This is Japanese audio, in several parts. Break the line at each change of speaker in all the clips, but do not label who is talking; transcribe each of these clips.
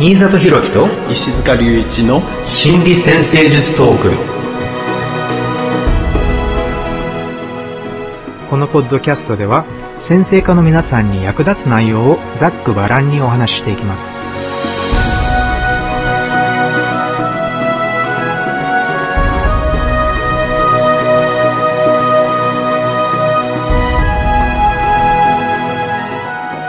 新里博樹と
石塚隆一の
心理先生術トーク。このポッドキャストでは先生科の皆さんに役立つ内容をざっくばらんにお話ししていきます。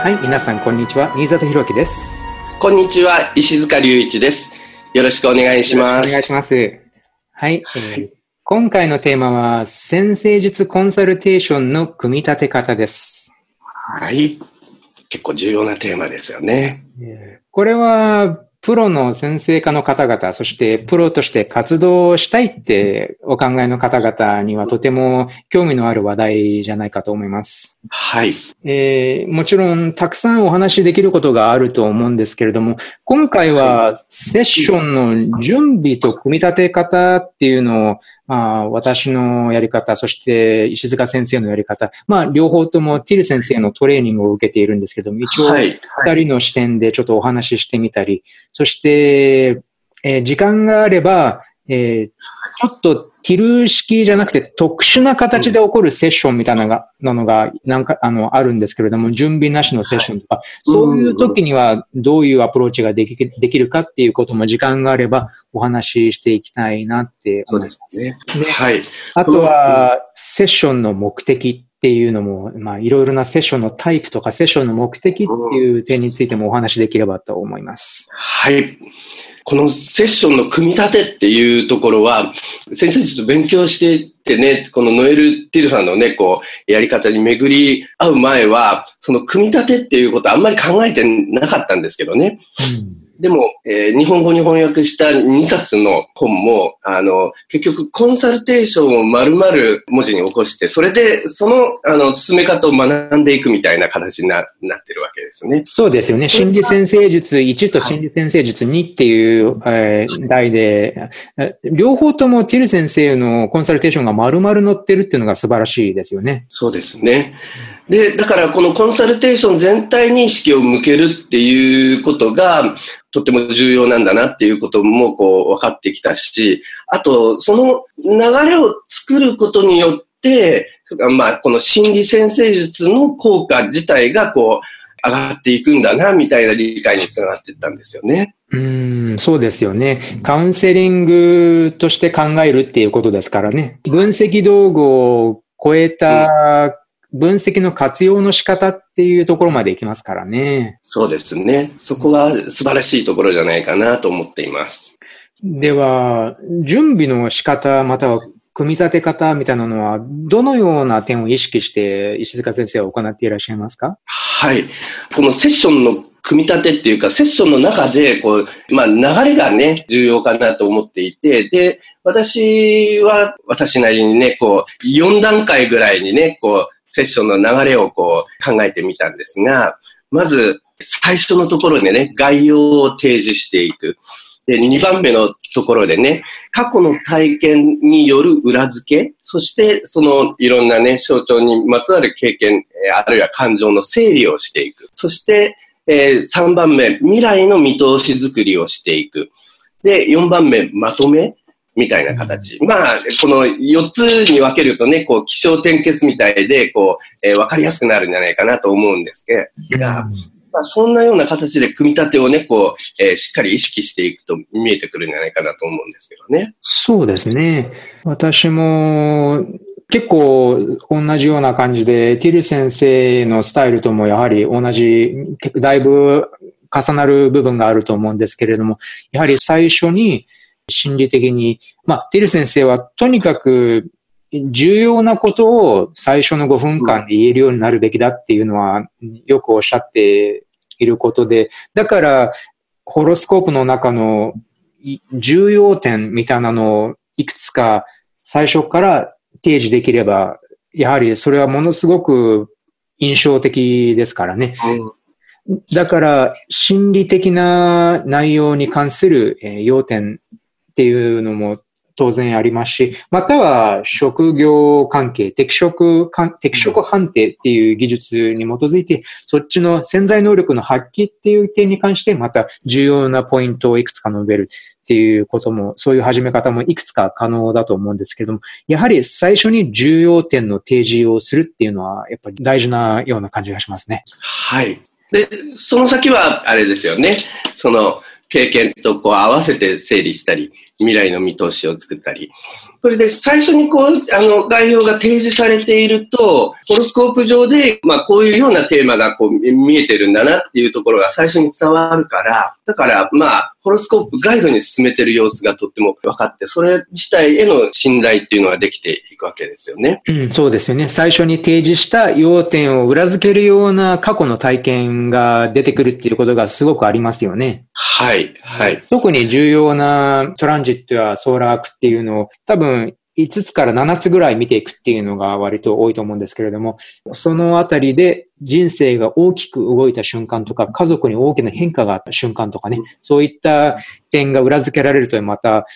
はい皆さんこんにちは。新里博樹です
こんにちは、石塚隆一です。よろしくお願いします。
お願いします。はい、えー今回のテーマは、先生術コンサルテーションの組み立て方です。
はい。結構重要なテーマですよね。
これは、プロの先生科の方々、そしてプロとして活動したいってお考えの方々にはとても興味のある話題じゃないかと思います。
はい。
えーもちろんたくさんお話しできることがあると思うんですけれども、今回はセッションの準備と組み立て方っていうのを、まあ、私のやり方、そして石塚先生のやり方、まあ、両方ともティル先生のトレーニングを受けているんですけども、一応、
はい。
二人の視点でちょっとお話ししてみたり、そして、えー時間があれば、えーちょっとティル式じゃなくて特殊な形で起こるセッションみたいなのが、なのが、なんか、あの、あるんですけれども、準備なしのセッションとか、そういう時にはどういうアプローチができできるかっていうことも時間があればお話ししていきたいなって思います。
ね。
で
はい。
あとは、セッションの目的っていうのも、まあ、いろいろなセッションのタイプとか、セッションの目的っていう点についてもお話しできればと思います。
はい。このセッションの組み立てっていうところは、先生ちょっと勉強してってね、このノエル・ティルさんのね、こう、やり方に巡り合う前は、その組み立てっていうことあんまり考えてなかったんですけどね。でも、えー日本語に翻訳した2冊の本も、あの、結局コンサルテーションを丸々文字に起こして、それで、その、あの、進め方を学んでいくみたいな形にななってるわけですね。
そうですよね。心理先生術1と心理先生術2っていう、えー題で、え両方ともティル先生のコンサルテーションが丸々載ってるっていうのが素晴らしいですよね。
そうですね。で、だからこのコンサルテーション全体に意識を向けるっていうことが、とっても重要なんだなっていうこともこう分かってきたし、あと、その流れを作ることによって、まあ、この心理先生術の効果自体がこう、上がっていくんだな、みたいな理解につながっていったんですよね。
うーん、そうですよね。カウンセリングとして考えるっていうことですからね。分析道具を超えた分析の活用の仕方っていうところまでいきますからね。
そうですね。そこは素晴らしいところじゃないかなと思っています。
では、準備の仕方、または組み立て方みたいなのは、どのような点を意識して石塚先生は行っていらっしゃいますか？
はい。このセッションの組み立てっていうか、セッションの中で、こう、まあ、流れがね、重要かなと思っていて、で、私は、私なりにね、こう、4段階ぐらいにね、こう、セッションの流れをこう、考えてみたんですが、まず、最初のところでね、概要を提示していく。で、2番目のところでね、過去の体験による裏付け、そしてそのいろんなね、象徴にまつわる経験、あるいは感情の整理をしていく。そして、え3番目、未来の見通し作りをしていく。で、4番目、まとめみたいな形。まあ、この4つに分けるとね、こう、気象転結みたいで、こう、えーわかりやすくなるんじゃないかなと思うんですけど、がまあ、そんなような形で組み立てをね、こう、えーしっかり意識していくと見えてくるんじゃないかなと思うんですけどね。
そうですね。私も結構同じような感じで、ティル先生のスタイルともやはり同じ、だいぶ重なる部分があると思うんですけれども、やはり最初に心理的に、まあ、ティル先生はとにかく重要なことを最初の5分間で言えるようになるべきだっていうのはよくおっしゃっていることで、だからホロスコープの中のい重要点みたいなのをいくつか最初から提示できれば、やはりそれはものすごく印象的ですからね。だから心理的な内容に関するえー要点っていうのも当然ありますし、または職業関係、適職適職判定っていう技術に基づいて、そっちの潜在能力の発揮っていう点に関して、また重要なポイントをいくつか述べるっていうことも、そういう始め方もいくつか可能だと思うんですけれども、やはり最初に重要点の提示をするっていうのは、やっぱり大事なような感じがしますね。
はい。で、その先は、あれですよね。その、経験とこう合わせて整理したり、未来の見通しを作ったり。それで最初にこう、あの、概要が提示されていると、ホロスコープ上で、まあこういうようなテーマがこう見えてるんだなっていうところが最初に伝わるから、だからまあ、ホロスコープガイドに進めてる様子がとっても分かって、それ自体への信頼っていうのができていくわけですよね。
うん、そうですよね。最初に提示した要点を裏付けるような過去の体験が出てくるっていうことがすごくありますよね。
はい、はい。
特に重要なトランジットやソーラークっていうのを多分5つから7つぐらい見ていくっていうのが割と多いと思うんですけれども、そのあたりで人生が大きく動いた瞬間とか、家族に大きな変化があった瞬間とかね、そういった点が裏付けられるとまた、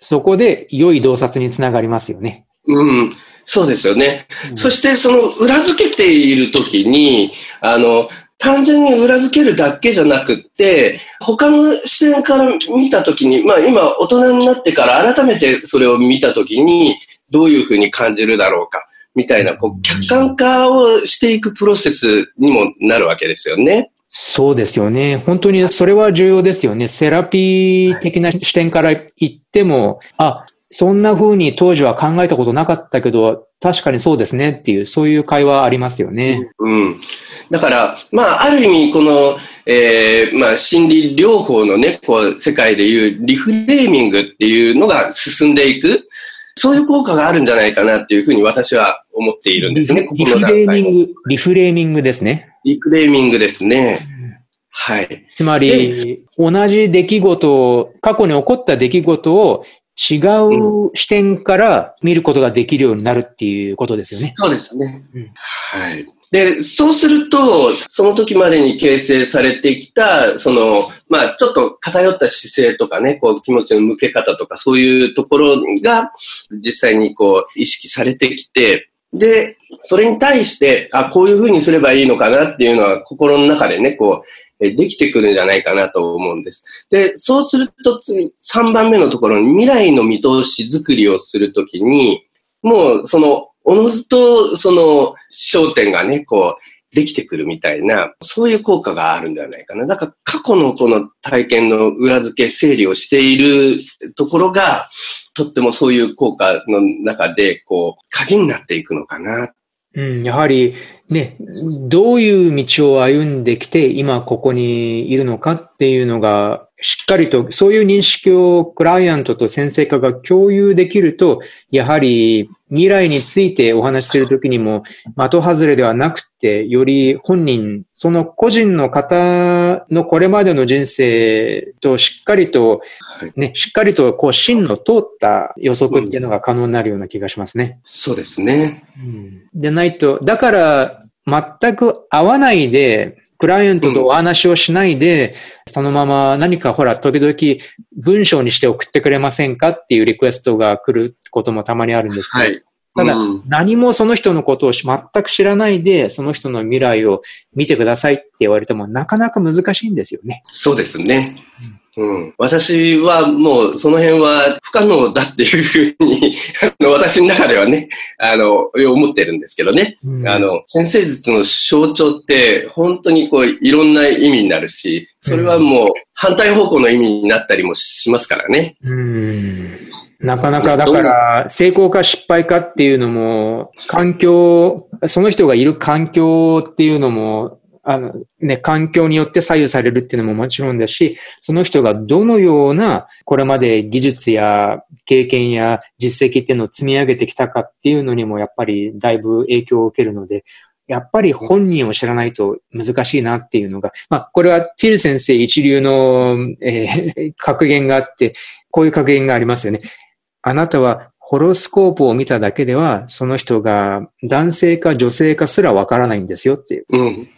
そこで良い洞察につながりますよね。
うん、そうですよね。うん、そしてその裏付けているときに、あの、単純に裏付けるだけじゃなくって、他の視点から見たときに、まあ今大人になってから改めてそれを見たときに、どういうふうに感じるだろうか、みたいな、こう、客観化をしていくプロセスにもなるわけですよね。
そうですよね。本当にそれは重要ですよね。セラピー的な視点から言っても、あ、そんな風に当時は考えたことなかったけど、確かにそうですねっていう、そういう会話ありますよね。
うん。だから、まあ、ある意味、この、えー、まあ、心理療法のね、こう、世界でいうリフレーミングっていうのが進んでいく。そういう効果があるんじゃないかなっていうふうに私は思っているんですね、
リフレーミング、リフレーミングですね。
リフレーミングですね。はい。
つまり、同じ出来事を、過去に起こった出来事を違う視点から見ることができるようになるっていうことですよね。
そうですね。うん、はい。で、そうすると、その時までに形成されてきた、その、まあ、ちょっと偏った姿勢とかね、こう、気持ちの向け方とか、そういうところが、実際にこう、意識されてきて、で、それに対して、あ、こういうふうにすればいいのかなっていうのは、心の中でね、こう、できてくるんじゃないかなと思うんです。で、そうすると次、3番目のところに未来の見通し作りをするときに、もうそのおのずと、その、焦点がね、こう、できてくるみたいな、そういう効果があるんではないかな。だから過去のこの体験の裏付け、整理をしているところが、とってもそういう効果の中で、こう、鍵になっていくのかな。
うん、やはりね、どういう道を歩んできて今ここにいるのかっていうのがしっかりとそういう認識をクライアントと先生化が共有できると、やはり未来についてお話しするときにも的外れではなくて、より本人、その個人の方のこれまでの人生としっかりと、ね、しっかりとこう芯の通った予測っていうのが可能になるような気がしますね。
そうですね。
うん、でないと、だから全く合わないで、クライアントとお話をしないで、うん、そのまま何かほら、時々文章にして送ってくれませんかっていうリクエストが来ることもたまにあるんですけど、はい、ただ、うん、何もその人のことを全く知らないで、その人の未来を見てくださいって言われても、なかなか難しいんですよね。
そうですね。うんうん。私はもうその辺は不可能だっていうふうに 私の中ではね、あの、思ってるんですけどね。うん、あの、先生術の象徴って本当にこういろんな意味になるし、それはもう反対方向の意味になったりもしますからね。
うん。なかなかだから成功か失敗かっていうのも、環境、その人がいる環境っていうのもあの、ね、環境によって左右されるっていうのももちろんだし、その人がどのような、これまで技術や経験や実績っていうのを積み上げてきたかっていうのにもやっぱりだいぶ影響を受けるので、やっぱり本人を知らないと難しいなっていうのが、まあ、これはティル先生一流の、えー、格言があって、こういう格言がありますよね。あなたはホロスコープを見ただけでは、その人が男性か女性かすらわからないんですよっていう。
うん。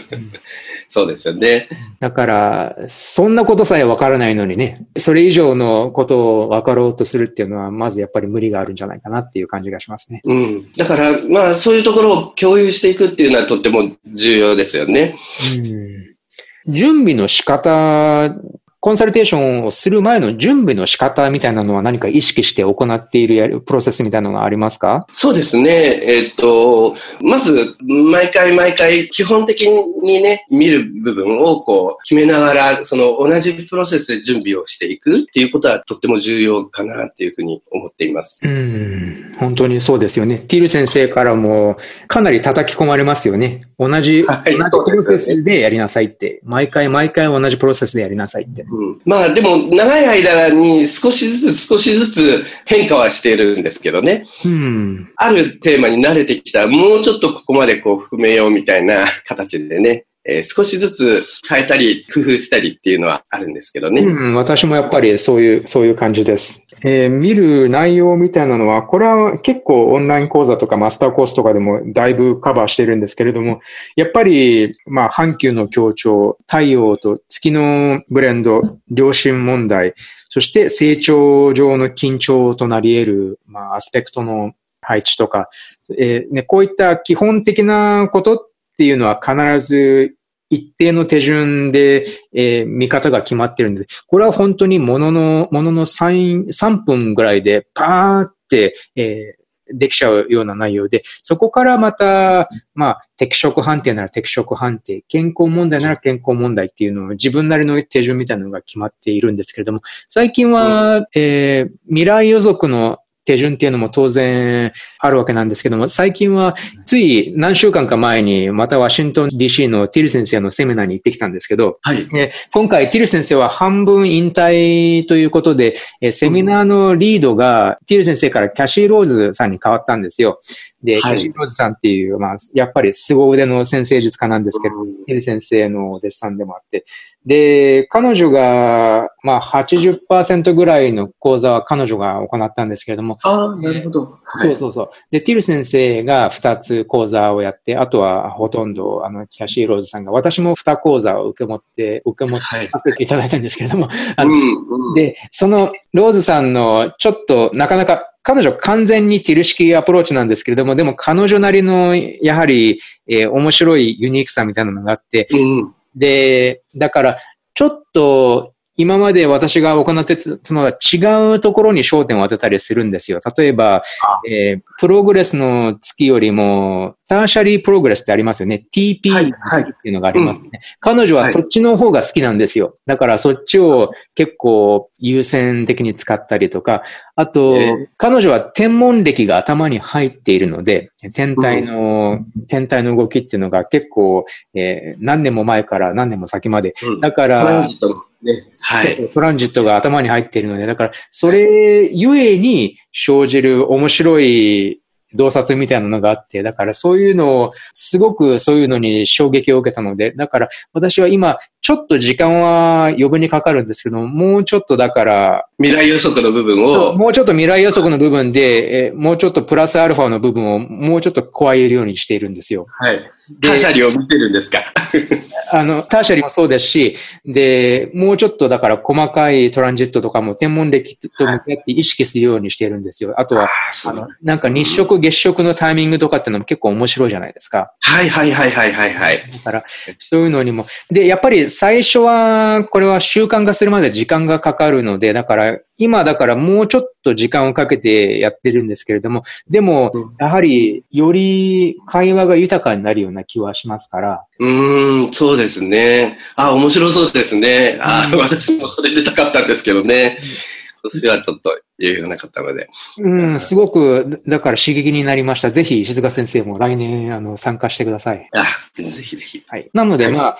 そうですよね。
だから、そんなことさえわからないのにね、それ以上のことを分かろうとするっていうのは、まずやっぱり無理があるんじゃないかなっていう感じがしますね。
うん。だから、まあ、そういうところを共有していくっていうのはとっても重要ですよね。うん。
準備の仕方コンサルテーションをする前の準備の仕方みたいなのは何か意識して行っているやるプロセスみたいなのがありますか？
そうですね。えっ、と、まず、毎回毎回基本的にね、見る部分をこう決めながら、その同じプロセスで準備をしていくっていうことはとっても重要かなっていうふうに思っています。
うん、本当にそうですよね。ティル先生からもかなり叩き込まれますよね。同じ、はい、同じプロセスでやりなさいって、毎回毎回同じプロセスでやりなさいって。
うん、まあでも、長い間に少しずつ少しずつ変化はしているんですけどね。うん、あるテーマに慣れてきたら、もうちょっとここまでこう含めようみたいな形でね、えー、少しずつ変えたり、工夫したりっていうのはあるんですけどね。う
ん、私もやっぱりそういう、そういう感じです。えー、見る内容みたいなのは、これは結構オンライン講座とかマスターコースとかでもだいぶカバーしてるんですけれども、やっぱり、まあ、阪急の協調、太陽と月のブレンド、良心問題、そして成長上の緊張となり得る、まあ、アスペクトの配置とか、えーね、こういった基本的なことっていうのは必ず一定の手順で、えー、見方が決まってるんで、これは本当にものの、ものの3、3分ぐらいでパーって、えー、できちゃうような内容で、そこからまた、まあ、適色判定なら適色判定、健康問題なら健康問題っていうのを自分なりの手順みたいなのが決まっているんですけれども、最近は、えー、未来予測の手順っていうのも当然あるわけなんですけども、最近はつい何週間か前にまたワシントン DC のティル先生のセミナーに行ってきたんですけど、はい、今回ティル先生は半分引退ということで、セミナーのリードがティル先生からキャシー・ローズさんに変わったんですよ。で、はい、キャシー・ローズさんっていう、まあ、やっぱり凄腕の先生術家なんですけど、ティル先生のお弟子さんでもあって、で、彼女が、まあ80%ぐらいの講座は彼女が行ったんですけれども。
ああ、なるほど、
そうそうそう。で、ティル先生が2つ講座をやって、あとはほとんど、あの、キャシーローズさんが、私も2講座を受け持って、受け持ってさせていただいたんですけれども。あの、うんうん、で、そのローズさんのちょっとなかなか彼女完全にティル式アプローチなんですけれども、でも彼女なりの、やはり、えー、面白いユニークさみたいなのがあって、うんで、だから、ちょっと今まで私が行ってたのは違うところに焦点を当てたりするんですよ。例えば、えー、プログレスの月よりも、ターシャリープログレスってありますよね。TP っていうのがありますね、はいはい彼女はそっちの方が好きなんですよ。だからそっちを結構優先的に使ったりとか、あと、えー、彼女は天文歴が頭に入っているので、天体の、うん、天体の動きっていうのが結構、えー、何年も前から何年も先まで。うん、だから、ね、はい。トランジットが頭に入っているので、だから、それゆえに生じる面白い洞察みたいなのがあって、だからそういうのを、すごくそういうのに衝撃を受けたので、だから私は今、ちょっと時間は余分にかかるんですけども、もうちょっとだから、
未来予測の部分を。
もうちょっと未来予測の部分で、えもうちょっとプラスアルファの部分をもうちょっと加えるようにしているんですよ。
はい。ターシャリを見てるんですか？
あの、ターシャリもそうですし、で、もうちょっとだから細かいトランジットとかも天文歴と向き合って意識するようにしてるんですよ。あとは、あの、なんか日食月食のタイミングとかってのも結構面白いじゃないですか。
はいはいはいはいはいはい。
だから、そういうのにも。で、やっぱり最初は、これは習慣化するまで時間がかかるので、だから、今だからもうちょっと時間をかけてやってるんですけれども、でも、やはり、より会話が豊かになるような気はしますから。
うん、そうですね。あ、面白そうですね。あ、私もそれ出たかったんですけどね。今年はちょっと余裕がなかったので。
うん、すごく、だから刺激になりました。ぜひ、石塚先生も来年、あの、参加してください。
あ、ぜひぜひ。
はい。なので、まあ、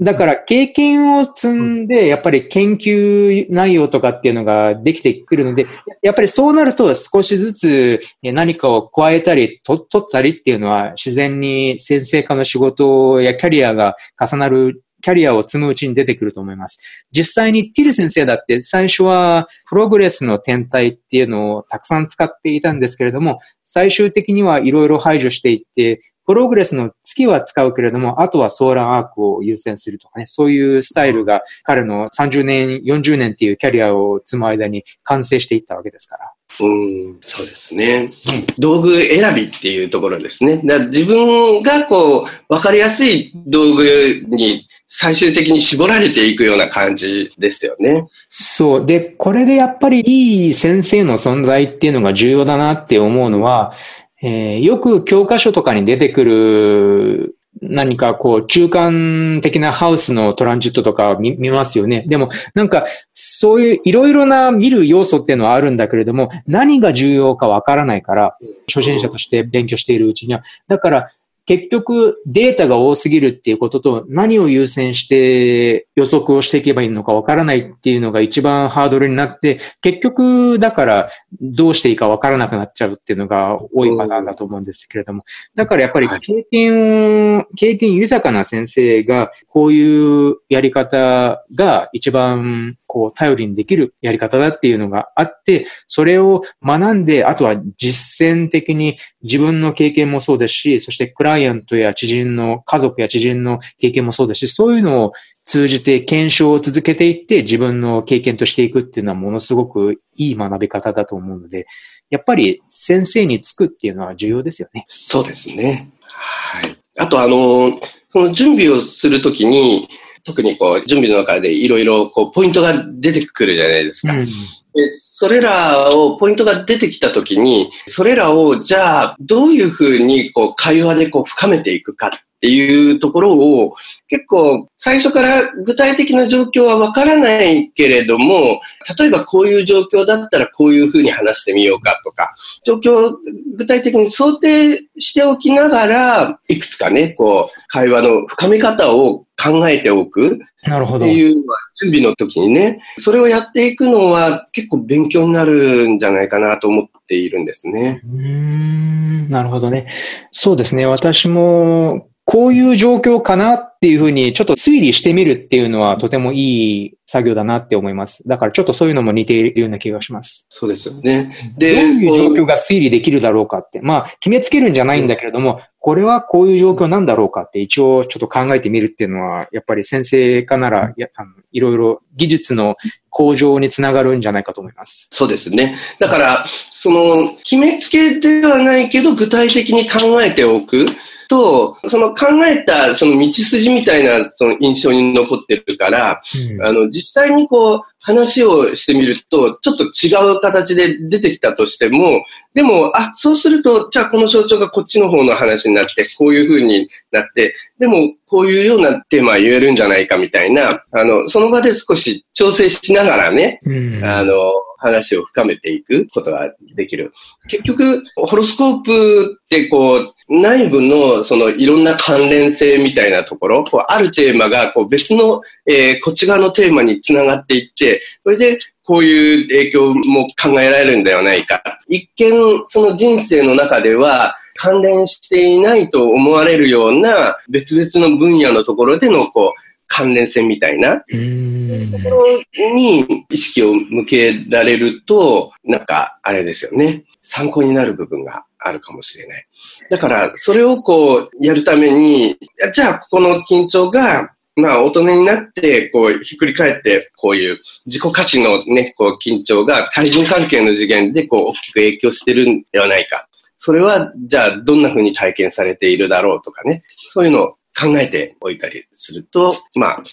だから経験を積んで、やっぱり研究内容とかっていうのができてくるので、やっぱりそうなると少しずつ何かを加えたり、と、取ったりっていうのは自然に先生科の仕事やキャリアが重なるキャリアを積むうちに出てくると思います。実際にティル先生だって最初はプログレスの天体っていうのをたくさん使っていたんですけれども、最終的にはいろいろ排除していって、プログレスの月は使うけれども、あとはソーラーアークを優先するとかね、そういうスタイルが彼の30年、40年っていうキャリアを積む間に完成していったわけですから。
うん、そうですね。道具選びっていうところですね。だ自分がこう、わかりやすい道具に最終的に絞られていくような感じですよね。
そう。で、これでやっぱりいい先生の存在っていうのが重要だなって思うのは、えー、よく教科書とかに出てくる何かこう中間的なハウスのトランジットとか見見ますよね。でもなんかそういういろいろな見る要素っていうのはあるんだけれども何が重要かわからないから初心者として勉強しているうちには。だから結局データが多すぎるっていうことと何を優先して予測をしていけばいいのかわからないっていうのが一番ハードルになって、結局だからどうしていいかわからなくなっちゃうっていうのが多いパターンだと思うんですけれども。だからやっぱり経験を、経験豊かな先生がこういうやり方が一番こう頼りにできるやり方だっていうのがあって、それを学んで、あとは実践的に自分の経験もそうですし、そしてクライアントや知人の、家族や知人の経験もそうですし、そういうのを通じて検証を続けていって自分の経験としていくっていうのはものすごくいい学び方だと思うので、やっぱり先生につくっていうのは重要ですよね。
そうですね。はい。あとあの、その準備をするときに、特にこう、準備の中でいろいろこう、ポイントが出てくるじゃないですか。うんで、それらを、ポイントが出てきたときに、それらを、じゃあ、どういうふうに、こう、会話でこう、深めていくかっていうところを、結構、最初から具体的な状況はわからないけれども、例えばこういう状況だったらこういうふうに話してみようかとか、状況を具体的に想定しておきながら、いくつかね、こう、会話の深め方を考えておく。
なるほど。
っていう準備の時にね、それをやっていくのは結構勉強になるんじゃないかなと思っているんですね。
うん、なるほどね。そうですね。私もこういう状況かなっていうふうにちょっと推理してみるっていうのはとてもいい作業だなって思います。だからちょっとそういうのも似ているような気がします。
そうですよね。
で、どういう状況が推理できるだろうかって。まあ、決めつけるんじゃないんだけれども、これはこういう状況なんだろうかって一応ちょっと考えてみるっていうのは、やっぱり先生かなら、やあのいろいろ技術の向上につながるんじゃないかと思います。
そうですね。だから、その、決めつけではないけど、具体的に考えておく。と、その考えたその道筋みたいなその印象に残ってるから、うん、あの、実際にこう、話をしてみると、ちょっと違う形で出てきたとしても、でも、あ、そうすると、じゃあこの象徴がこっちの方の話になって、こういう風になって、でも、こういうようなテーマは言えるんじゃないかみたいな、あの、その場で少し調整しながらね、うん、あの、話を深めていくことができる。結局、ホロスコープってこう、内部のそのいろんな関連性みたいなところ、こうあるテーマがこう別の、えー、こっち側のテーマにつながっていって、それでこういう影響も考えられるんではないか。一見、その人生の中では、関連していないと思われるような別々の分野のところでのこう関連性みたいなところに意識を向けられると、なんかあれですよね。参考になる部分があるかもしれない。だから、それをこう、やるために、じゃあ、ここの緊張が、まあ、大人になって、こう、ひっくり返って、こういう自己価値のね、こう、緊張が対人関係の次元で、こう、大きく影響してるんではないか。それは、じゃあ、どんな風に体験されているだろうとかね。そういうのを考えておいたりすると、まあ、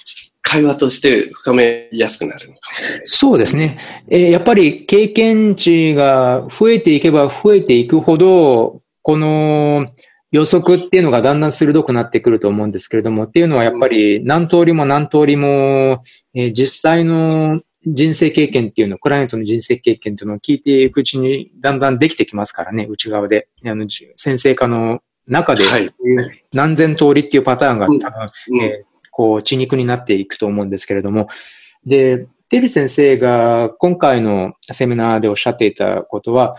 会話として深めやすくなるのかもしれない。
そうですね。えー、やっぱり経験値が増えていけば増えていくほど、この予測っていうのがだんだん鋭くなってくると思うんですけれども、っていうのはやっぱり何通りも何通りも、えー、実際の人生経験っていうの、クライアントの人生経験っていうのを聞いていくうちにだんだんできてきますからね、内側で。あの、先生科の中で、何千通りっていうパターンが多分、えー、こう、血肉になっていくと思うんですけれども、で、テリ先生が今回のセミナーでおっしゃっていたことは、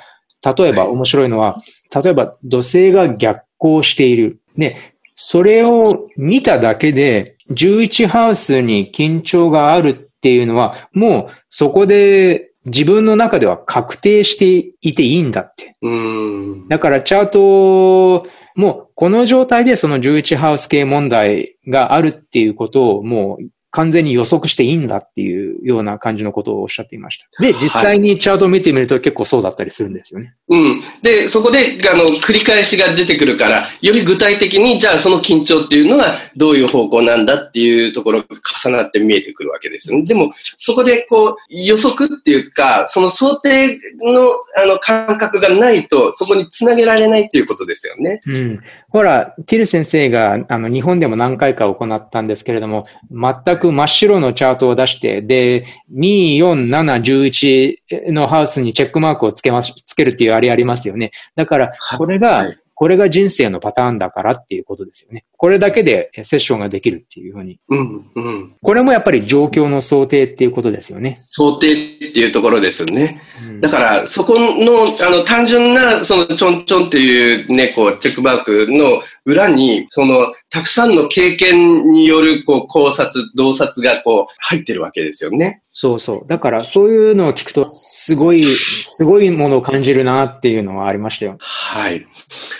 例えば面白いのは、例えば土星が逆行している。ね、それを見ただけで、11ハウスに緊張があるっていうのは、もうそこで自分の中では確定していていいんだって。
うん。
だからチャート、もうこの状態でその11ハウス系問題があるっていうことをもう完全に予測していいんだっていうような感じのことをおっしゃっていました。で、実際にチャートを見てみると結構そうだったりするんですよね。
うん。で、そこで、あの、繰り返しが出てくるから、より具体的に、じゃあその緊張っていうのがどういう方向なんだっていうところが重なって見えてくるわけですよね。でも、そこでこう、予測っていうか、その想定の、あの、感覚がないと、そこにつなげられないっていうことですよね。
うん。ほら、ティル先生が、あの、日本でも何回か行ったんですけれども、全く真っ白のチャートを出して、で、2、4、7、11のハウスにチェックマークをつけます、つけるっていうあれありますよね。だから、これが
はい、
これが人生のパターンだからっていうことですよね。これだけでセッションができるっていうふうに。
うん、うん。
これもやっぱり状況の想定っていうことですよね。
想定っていうところですよね。
うん
だから、そこの、あの、単純な、その、ちょんちょんっていうね、こう、チェックマークの裏に、その、たくさんの経験による、こう、考察、洞察が、こう、入ってるわけですよね。
そうそう。だからそういうのを聞くと、すごい、すごいものを感じるなっていうのはありましたよ。
はい。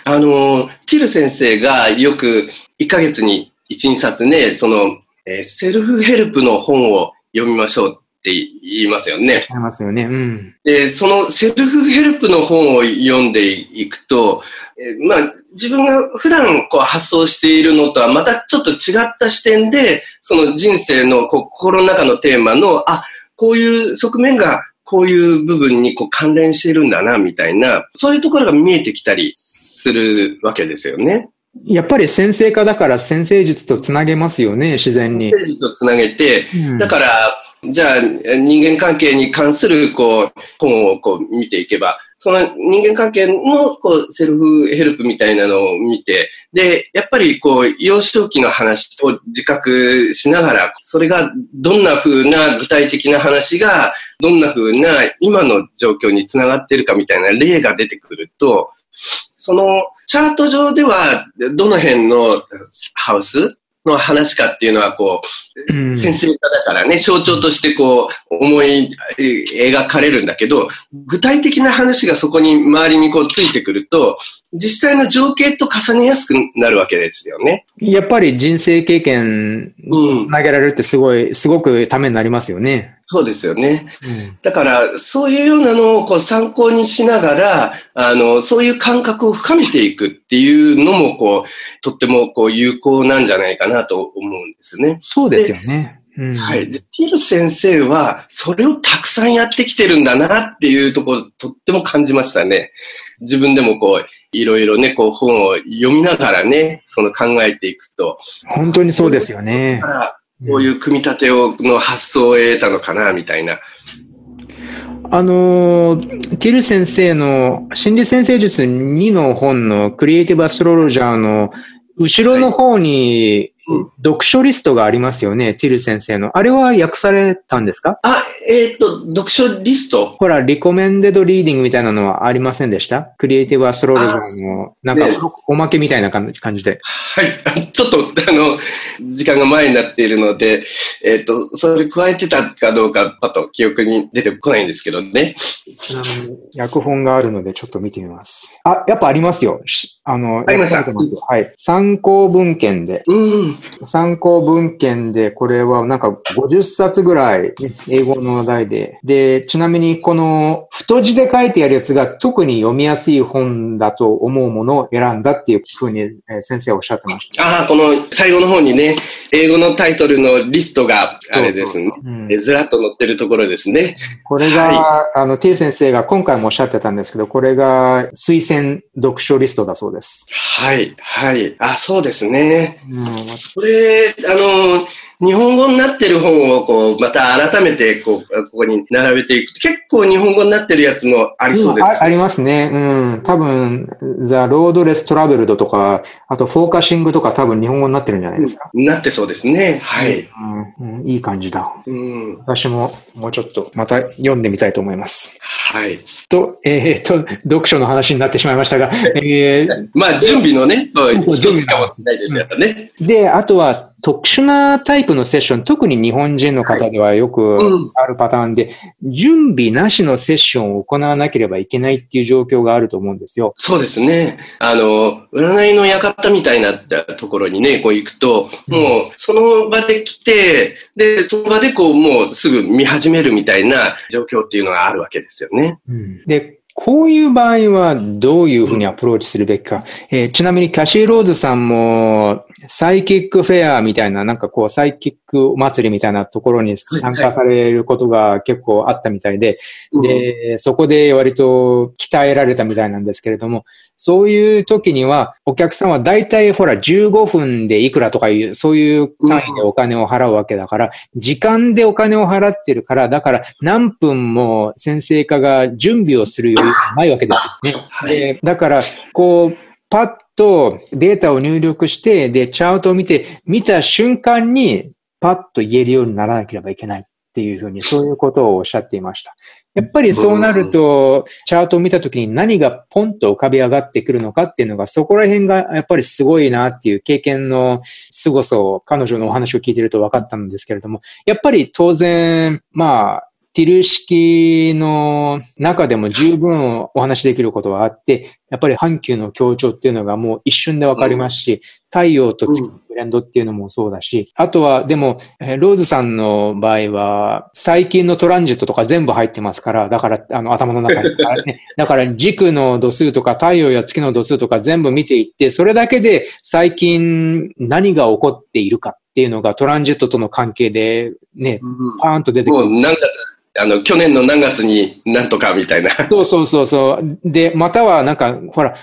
あの、ティル先生がよく、1ヶ月に1、2冊ね、その、えーセルフヘルプの本を読みましょうって言いますよね。
ありますよね。うん。
で、そのセルフヘルプの本を読んでいくと、えーまあ、自分が普段こう発想しているのとはまたちょっと違った視点で、その人生の心の中のテーマの、あ、こういう側面がこういう部分にこう関連しているんだな、みたいな、そういうところが見えてきたりするわけですよね。
やっぱり先生科だから先生術とつなげますよね、自然に。
生とつなげて、
うん
だから、じゃあ人間関係に関するこう本をこう見ていけば、その人間関係のこうセルフヘルプみたいなのを見て、で、やっぱりこう幼少期の話を自覚しながら、それがどんな風な具体的な話が、どんな風な今の状況につながっているかみたいな例が出てくると、そのチャート上ではどの辺のハウスの話かっていうのはこう、
うん
先生科だからね、象徴としてこう、思いえー描かれるんだけど、具体的な話がそこに周りにこうついてくると、実際の情景と重ねやすくなるわけですよね。
やっぱり人生経験
うん
つ。なげられるってすごい、すごくためになりますよね。
そうですよね。
うん
だから、そういうようなのをこう参考にしながら、あの、そういう感覚を深めていくっていうのも、こう、とってもこう有効なんじゃないかなと思うんですね。
そうですよね。うん
はい。で、ティル先生は、それをたくさんやってきてるんだなっていうところ、とっても感じましたね。自分でもこう、いろいろね、こう本を読みながらね、その考えていくと、
本当にそうですよね
だ。からこういう組み立てを、の発想を得たのかな、みたいな。
あのー、ティル先生の心理先生術2の本のクリエイティブアストロロジャーの後ろの方に
うん
読書リストがありますよね、ティル先生の。あれは訳されたんですか？
あ、えっ、と、読書リスト？
ほら、リコメンデドリーディングみたいなのはありませしでした？クリエイティブアストロロジャーの、なんか
ね
おまけみたいな感じで。
はい。ちょっと、あの、時間が前になっているので、えっ、と、それ加えてたかどうか、パッと記憶に出てこないんですけどね。
ちなみに、訳本があるので、ちょっと見てみます。あ、やっぱありますよ。しあの、
ありました
はい。参考文献で。
うん。
参考文献で、これはなんか50冊ぐらい、英語の題で。で、ちなみにこの太字で書いてあるやつが特に読みやすい本だと思うものを選んだっていうふうにえー先生はおっしゃってました。
ああ、この最後の方にね、英語のタイトルのリストがあれですね。ずらっと載ってるところですね。
これが、あの、ティル先生が今回もおっしゃってたんですけど、これが推薦読書リストだそうです。
はい、はい。あ、そうですね。
うん、
これ、あの、日本語になってる本を、こう、また改めて、こう、ここに並べていくと、結構日本語になってるやつもありそうです。
あありますね。うん。多分、ザ・ロードレス・トラベルドとか、あと、フォーカシングとか多分日本語になってるんじゃないですか。
なってそうですね。はい。
うんうんいい感じだ。
うん。
私ももうちょっとまた読んでみたいと思います。
はい。
と、えー、と、読書の話になってしまいましたが、えー
まあ、準備のね、
そうそう
一つかもしれないですよね。
で、あとは特殊なタイプのセッション、特に日本人の方ではよくあるパターンで、準備なしのセッションを行わなければいけないっていう状況があると思うんですよ。
そうですね。あの、占いの館みたいなところにね、こう行くと、もうその場で来て、で、その場でこう、もうすぐ見始めるみたいな状況っていうのがあるわけですよね。
うん、で、こういう場合はどういうふうにアプローチするべきか。えー、ちなみにキャシー・ローズさんもサイキックフェアみたいな、なんかこうサイキック祭りみたいなところに参加されることが結構あったみたいで、で、そこで割と鍛えられたみたいなんですけれども、そういう時にはお客さんは大体ほら15分でいくらとかいう、そういう単位でお金を払うわけだから、時間でお金を払ってるから、だから何分も先生家が準備をするよないわけですよね。はい、でだから、こう、パッとデータを入力して、で、チャートを見て、見た瞬間に、パッと言えるようにならなければいけないっていうふうに、そういうことをおっしゃっていました。やっぱりそうなると、チャートを見たときに何がポンと浮かび上がってくるのかっていうのが、そこら辺がやっぱりすごいなっていう経験の凄さを彼女のお話を聞いてると分かったんですけれども、やっぱり当然、まあ、ティル式の中でも十分お話しできることはあって、やっぱり阪急の強調っていうのがもう一瞬でわかりますし、太陽と月のブレンドっていうのもそうだし、あとはでも、ローズさんの場合は、最近のトランジットとか全部入ってますから、だからあの頭の中に、ね、だから軸の度数とか太陽や月の度数とか全部見ていって、それだけで最近何が起こっているかっていうのがトランジットとの関係でね、パーンと出てくる。
あの、去年の何月になんとかみたいな。
そうそうそうそう。で、またはなんか、ほら、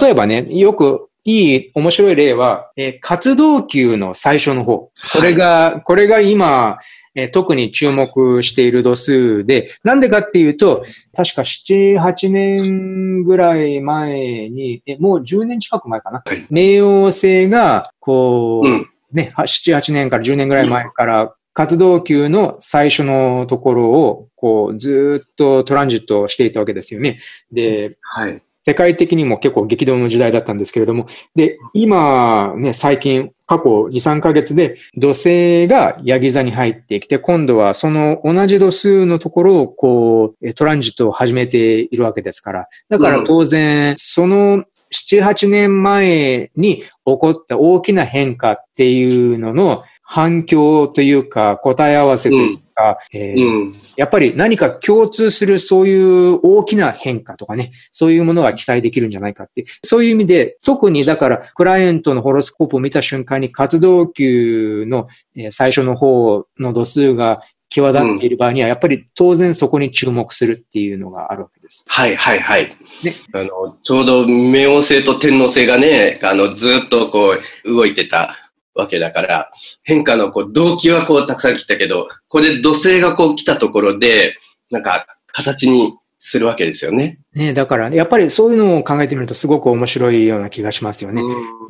例えばね、よくいい、面白い例は、えー、活動級の最初の方。これが、はい、これが今、えー、特に注目している度数で、なんでかっていうと、確か7、8年ぐらい前に、えもう10年近く前かな。はい、冥王星が、こう、うん、ね、7、8年から10年ぐらい前から活動級の最初のところを、こう、ずっとトランジットしていたわけですよね。で、はい。世界的にも結構激動の時代だったんですけれども、で、今ね、最近、過去2、3ヶ月で土星がヤギ座に入ってきて、今度はその同じ度数のところをこう、トランジットを始めているわけですから。だから当然、その7、8年前に起こった大きな変化っていうのの反響というか、答え合わせというか、うんえーうん、やっぱり何か共通するそういう大きな変化とかね、そういうものが期待できるんじゃないかって。そういう意味で、特にだから、クライアントのホロスコープを見た瞬間に活動級の最初の方の度数が際立っている場合には、やっぱり当然そこに注目するっていうのがあるわけです。
はいはいはい。ね、あの、ちょうど冥王星と天王星がね、あの、ずっとこう、動いてたわけだから、変化のこう動機はこうたくさん来たけど、ここで土星がこう来たところで、なんか形にするわけですよね。
ねだから、やっぱりそういうのを考えてみるとすごく面白いような気がしますよね。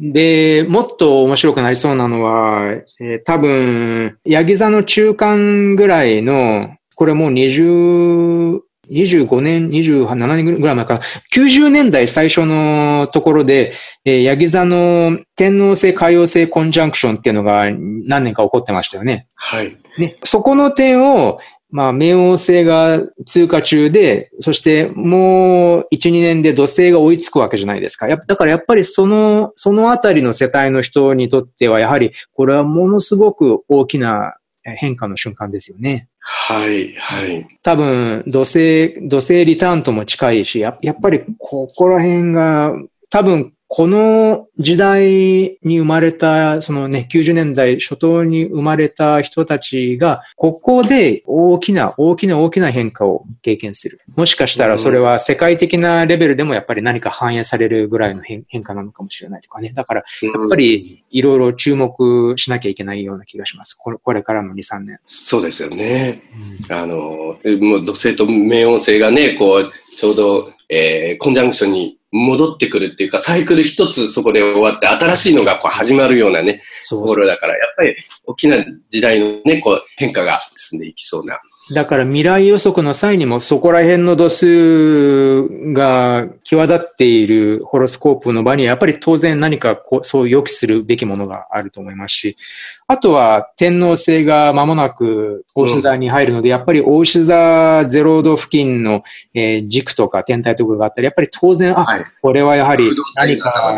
で、もっと面白くなりそうなのは、えー、多分、ヤギ座の中間ぐらいの、これもう20、25年、27年ぐらい前か90年代最初のところで、えー、ヤギ座の天皇星海洋星コンジャンクションっていうのが何年か起こってましたよね。
はい。
ね、そこの点を、まあ、冥王星が通過中で、そしてもう1、2年で土星が追いつくわけじゃないですか。だからやっぱりその、そのあたりの世帯の人にとっては、やはりこれはものすごく大きな変化の瞬間ですよね。
はい、はい。
多分、土星、土星リターンとも近いし、ややっぱりここら辺が、多分この時代に生まれた、そのね、90年代初頭に生まれた人たちが、ここで大きな、大きな大きな変化を経験する。もしかしたらそれは世界的なレベルでもやっぱり何か反映されるぐらいの変化なのかもしれないとかね。だから、やっぱりいろいろ注目しなきゃいけないような気がします。これこれからの2、3年。
そうですよね。うん、あの、もう土星と冥王星がね、こう、ちょうど、えー、コンジャンクションに戻ってくるっていうか、サイクル一つそこで終わって、新しいのがこう始まるようなね、ところだから、やっぱり大きな時代のね、こう変化が進んでいきそうな。
だから未来予測の際にもそこら辺の度数が際立っているホロスコープの場にやっぱり当然何かこうそう予期するべきものがあると思いますし、あとは天皇星が間もなく大牛座に入るので、うん、やっぱり大牛座0度付近の、えー、軸とか天体とかがあったり、やっぱり当然、あ、はい、これはやはり何か、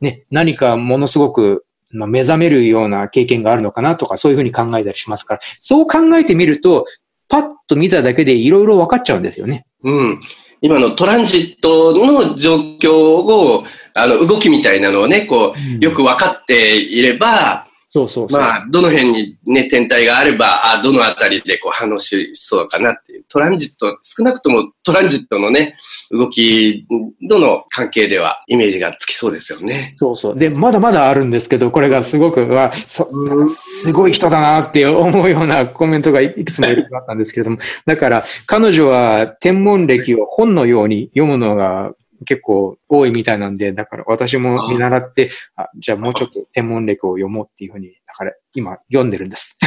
ね、何かものすごくまあ、目覚めるような経験があるのかなとか、そういうふうに考えたりしますから、そう考えてみると、パッと見ただけでいろいろ分かっちゃうんですよね。
うん。今のトランジットの状況を、あの、動きみたいなのをね、こう、よく分かっていれば、
そうそうそう
まあ、どの辺にね、天体があれば、あどのあたりでこう反応しそうかなっていう。トランジット、少なくともトランジットのね、動きとの関係ではイメージがつきそうですよね。
そうそう。で、まだまだあるんですけど、これがすごく、わそすごい人だなって思うようなコメントがいくつもいるあったんですけれども、だから彼女は天文歴を本のように読むのが結構多いみたいなんで、だから私も見習って、あじゃあもうちょっと天文歴を読もうっていうふうに、だから今読んでるんです。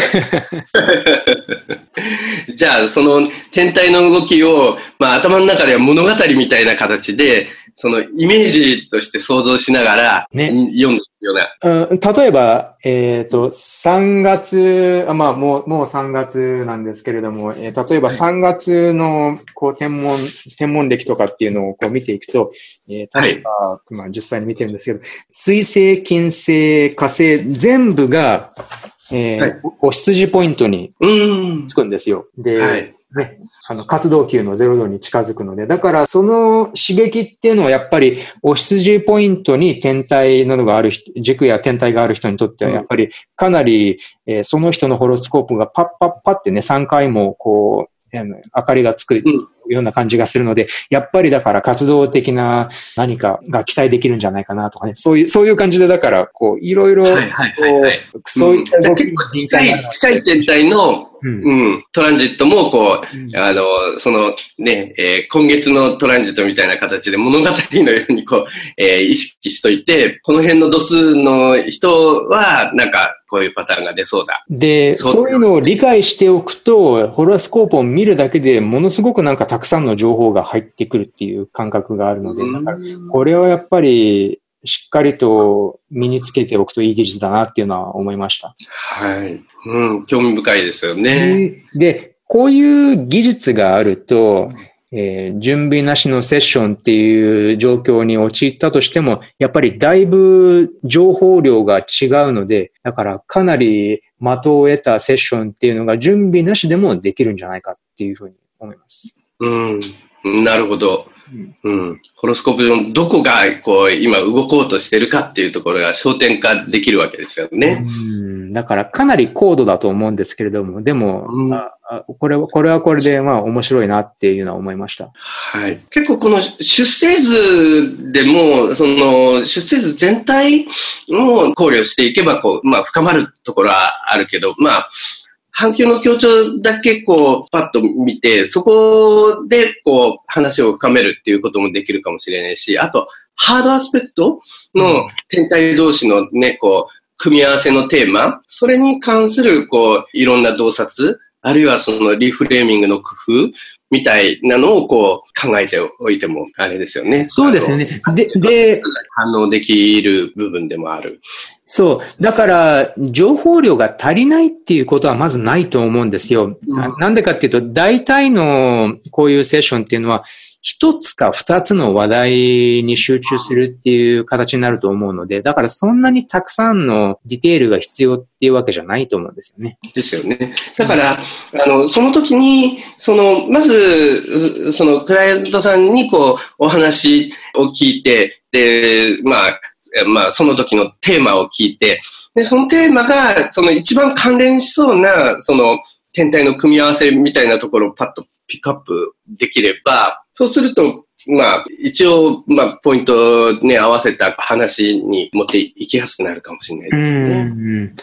じゃあその天体の動きを、まあ頭の中では物語みたいな形で、そのイメージとして想像しながら、ね、読んでるよう
な。うん、例えば、えっ、ー、と、3月、あまあ、もう、もう3月なんですけれども、えー、例えば3月の、こう、天文、天文歴とかっていうのをこう見ていくと、えー、確か、はい、まあ、実際に見てるんですけど、水星、金星、火星、全部が、えー、はい、お羊ポイントにつくんですよ。で、はい、ね、あの、活動球の0度に近づくので、だからその刺激っていうのはやっぱり、お羊ポイントに天体などがある人、軸や天体がある人にとってはやっぱりかなり、えー、その人のホロスコープがパッパッパってね、3回もこう、明かりがつくような感じがするので、やっぱりだから活動的な何かが期待できるんじゃないかなとかね、そういう、そういう感じでだから、こう、いろいろ、そういった動きに
近い、近い天体の、うん、うん、トランジットも、こう、うん、あの、そのね、えー、今月のトランジットみたいな形で物語のようにこう、えー、意識しといて、この辺の度数の人は、なんか、こういうパターンが出そうだ。
で、そういうのを理解しておくと、ホロスコープを見るだけでものすごくなんかたくさんの情報が入ってくるっていう感覚があるので、これはやっぱりしっかりと身につけておくといい技術だなっていうのは思いました。
はい。うん、興味深いですよね。
で、こういう技術があると、えー、準備なしのセッションっていう状況に陥ったとしても、やっぱりだいぶ情報量が違うので、だからかなり的を得たセッションっていうのが準備なしでもできるんじゃないかっていうふうに思います。
うん、なるほど。うん、ホロスコープ上のどこがこう今動こうとしてるかっていうところが焦点化できるわけですよね。
うんだからかなり高度だと思うんですけれども、でも、うん、あこれは、これはこれでまあ面白いなっていうのは思いました。
はい。結構この出生図でも、その出生図全体も考慮していけば、こう、まあ深まるところはあるけど、まあ、反響の強調だけこう、パッと見て、そこでこう、話を深めるっていうこともできるかもしれないし、あと、ハードアスペクトの天体同士のね、こう、組み合わせのテーマ、それに関する、こう、いろんな洞察、あるいはそのリフレーミングの工夫みたいなのをこう考えておいてもあれですよね。
そうですよね。
で、で、反応できる部分でもある。
そう。だから、情報量が足りないっていうことはまずないと思うんですよ。うん、なんでかっていうと、大体のこういうセッションっていうのは、一つか二つの話題に集中するっていう形になると思うので、だからそんなにたくさんのディテールが必要っていうわけじゃないと思うんですよね。
ですよね。だから、あの、その時に、その、まず、そのクライアントさんにこう、お話を聞いて、で、まあ、まあ、その時のテーマを聞いて、で、そのテーマが、その一番関連しそうな、その、天体の組み合わせみたいなところをパッとピックアップできれば、そうすると、まあ、一応、まあ、ポイントね、合わせた話に持っていきやすくなるかもしれないですね。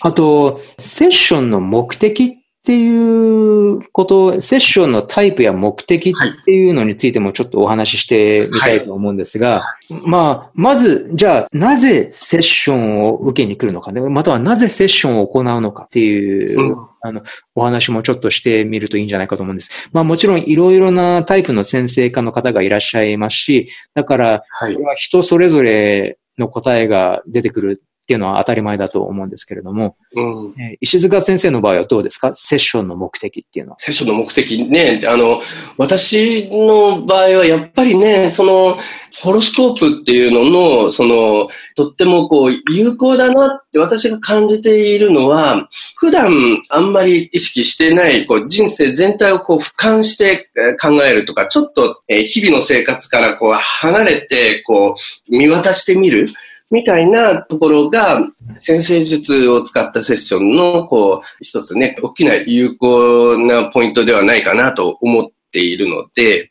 あと、セッションの目的っっていうこと、セッションのタイプや目的っていうのについてもちょっとお話ししてみたいと思うんですが、まあ、まず、じゃあ、なぜセッションを受けに来るのか、ね、またはなぜセッションを行うのかっていう、
うん
あの、お話もちょっとしてみるといいんじゃないかと思うんです。まあもちろんいろいろなタイプの先生科の方がいらっしゃいますし、だから、
はい
これ。は人それぞれの答えが出てくるっていうのは当たり前だと思うんですけれども、
うん。
えー石塚先生の場合はどうですか？セッションの目的っていうのは。
セッションの目的ね、あの、私の場合はやっぱりね、その、ホロスコープっていうのの、その、とってもこう、有効だなって私が感じているのは、普段あんまり意識してない、こう、人生全体をこう、俯瞰してえー考えるとか、ちょっと、えー日々の生活からこう、離れて、こう、見渡してみる。みたいなところが、先生術を使ったセッションの、こう、一つね、大きな有効なポイントではないかなと思っているので、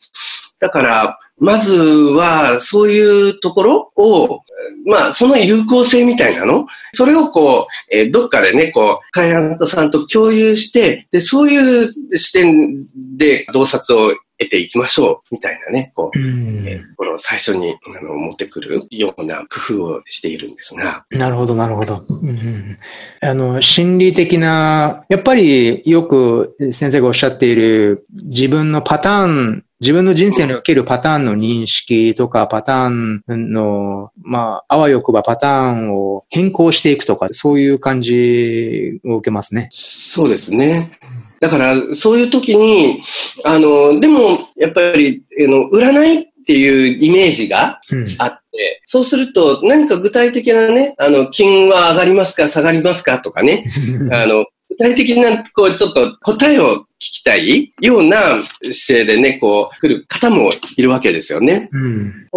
だから、まずは、そういうところを、まあ、その有効性みたいなの？それをこう、えどっかでね、こう、クライアントさんと共有して、で、そういう視点で洞察を得ていきましょう、みたいなね、こう、えーこの最初にあの持ってくるような工夫をしているんですが、
なるほど、なるほど。うんうんあの、心理的な、やっぱりよく先生がおっしゃっている自分のパターン、自分の人生におけるパターンの認識とか、パターンの、まあ、あわよくばパターンを変更していくとか、そういう感じを受けますね。
そうですね。だから、そういう時に、あの、でも、やっぱり、あの、占いっていうイメージが
うん。
あって、そうすると、何か具体的なね、あの、金は上がりますか、下がりますかとかね、あの、具体的な、こう、ちょっと答えを聞きたいような姿勢でね、こう、来る方もいるわけですよね。
うん。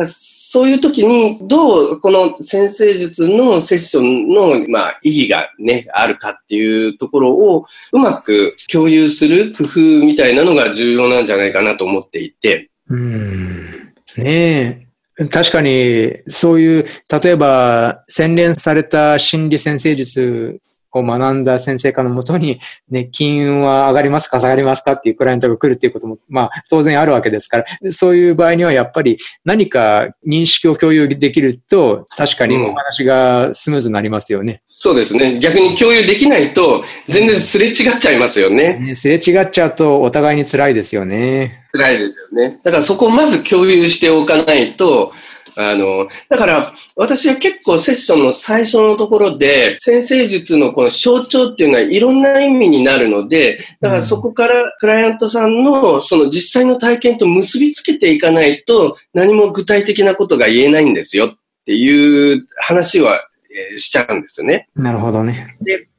そういう時に、どうこの先生術のセッションの、まあ、意義がね、あるかっていうところをうまく共有する工夫みたいなのが重要なんじゃないかなと思っていて。
うんねえ。確かに、そういう、例えば、洗練された心理先生術を学んだ先生科のもとに、ね、金運は上がりますか下がりますかっていうクライアントが来るっていうことも、まあ、当然あるわけですから、そういう場合にはやっぱり何か認識を共有できると、確かにお話がスムーズになりますよね。
そうですね。逆に共有できないと、全然すれ違っちゃいますよね。
ねすれ違っちゃうとお互いに辛いですよね。
辛いですよね。だからそこをまず共有しておかないと、あの、だから私は結構セッションの最初のところで、先生術のこの象徴っていうのはいろんな意味になるので、だからそこからクライアントさんのその実際の体験と結びつけていかないと何も具体的なことが言えないんですよっていう話は、えーしちゃうんですよね。
なるほどね。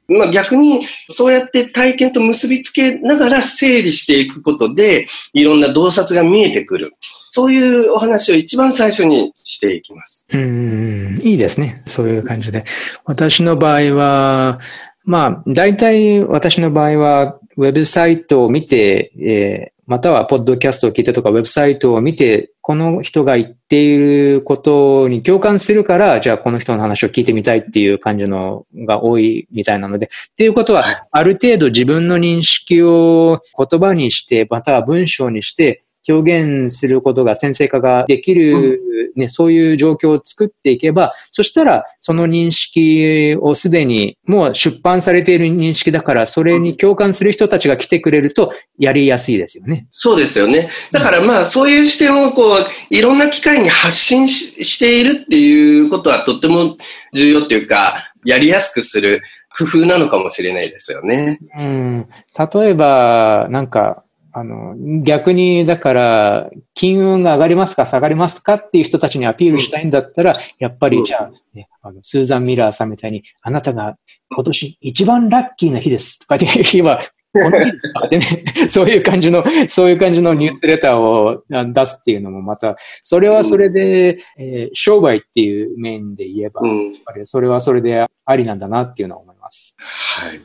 まあ逆に、そうやって体験と結びつけながら整理していくことで、いろんな洞察が見えてくる。そういうお話を一番最初にしていきます。
うん、いいですね。そういう感じで。私の場合は、まあ、大体私の場合は、ウェブサイトを見て、えーまたはポッドキャストを聞いてとか、ウェブサイトを見て、この人が言っていることに共感するから、じゃあこの人の話を聞いてみたいっていう感じのが多いみたいなので。っていうこと
は
ある程度自分の認識を言葉にして、または文章にして、表現することが先生化ができる、ね、そういう状況を作っていけば、そしたらその認識をすでにもう出版されている認識だから、それに共感する人たちが来てくれるとやりやすいですよね。
そうですよね。だからまあそういう視点をこう、いろんな機会に発信ししているっていうことはとっても重要っていうか、やりやすくする工夫なのかもしれないですよね。
うん。例えば、なんか、あの、逆に、だから、金運が上がりますか下がりますかっていう人たちにアピールしたいんだったら、やっぱり、
うん
じゃあ、ね、あの、スーザン・ミラーさんみたいに、あなたが今年一番ラッキーな日ですとかって言えば、この日でね、そういう感じの、そういう感じのニュースレターをあ出すっていうのもまた、それはそれで、えー商売っていう面で言えば、
うん。
それはそれでありなんだなっていうのは思います。
はい。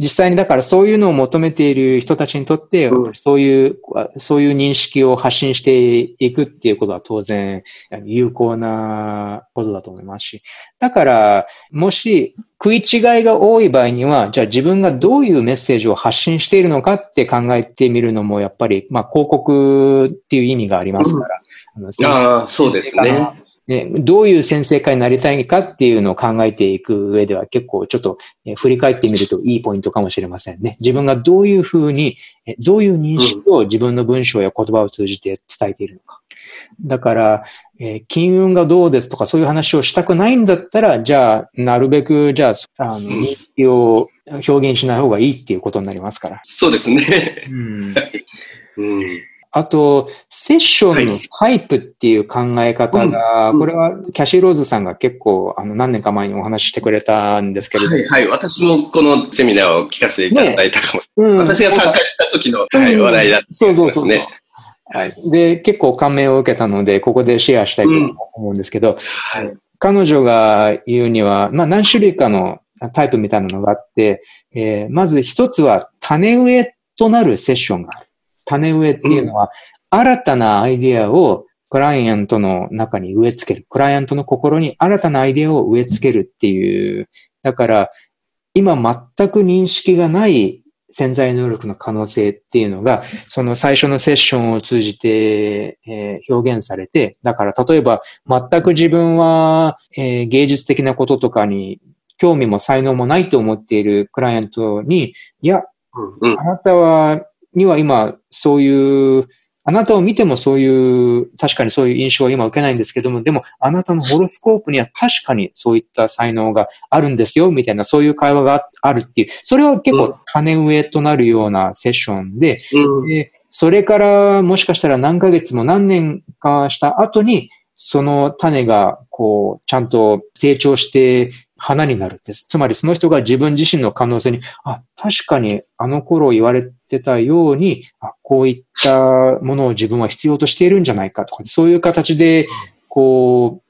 実際にだからそういうのを求めている人たちにとって、
うん
そういう、そういう認識を発信していくっていうことは当然有効なことだと思いますし。だから、もし食い違いが多い場合には、じゃあ自分がどういうメッセージを発信しているのかって考えてみるのも、やっぱり、まあ広告っていう意味がありますから。あの
ああ、そうですね。
ね、どういう先生家になりたいかっていうのを考えていく上では結構ちょっとえー振り返ってみるといいポイントかもしれませんね。自分がどういうふうに、えどういう認識を自分の文章や言葉を通じて伝えているのか。だから、えー金運がどうですとかそういう話をしたくないんだったら、じゃあ、なるべく、じゃあ、あの、認識を表現しない方がいいっていうことになりますから。
そうですね。
うん
うん。
あと、セッションのタイプっていう考え方が、
うん
これはキャシーローズさんが結構、あの、何年か前にお話ししてくれたんですけれど
はいはい。私もこのセミナーを聞かせていただいたかもしれ
うん
ない。私が参加した時の、はい、
うん
話題だった
そうそうそうそう
ですね。
はい。で、結構感銘を受けたので、ここでシェアしたいと思うんですけど、
はい。
彼女が言うには、まあ何種類かのタイプみたいなのがあって、えーまず一つは種植えとなるセッションがある。種植えっていうのは、新たなアイデアをクライアントの中に植え付ける。クライアントの心に新たなアイデアを植え付けるっていう。だから、今全く認識がない潜在能力の可能性っていうのが、その最初のセッションを通じて、えー表現されて、だから例えば全く自分は、えー芸術的なこととかに興味も才能もないと思っているクライアントに、いや、
うん。
あなたは、には今そういう、あなたを見てもそういう、確かにそういう印象は今受けないんですけども、でもあなたのホロスコープには確かにそういった才能があるんですよ、みたいなそういう会話があるっていう、それは結構種植えとなるようなセッションで、
うん。
で、それからもしかしたら何ヶ月も何年かした後に、その種がこう、ちゃんと成長して花になるんです。つまりその人が自分自身の可能性に、あ、確かにあの頃言われててたように、あこういったものを自分は必要としているんじゃないかとか、そういう形で、こ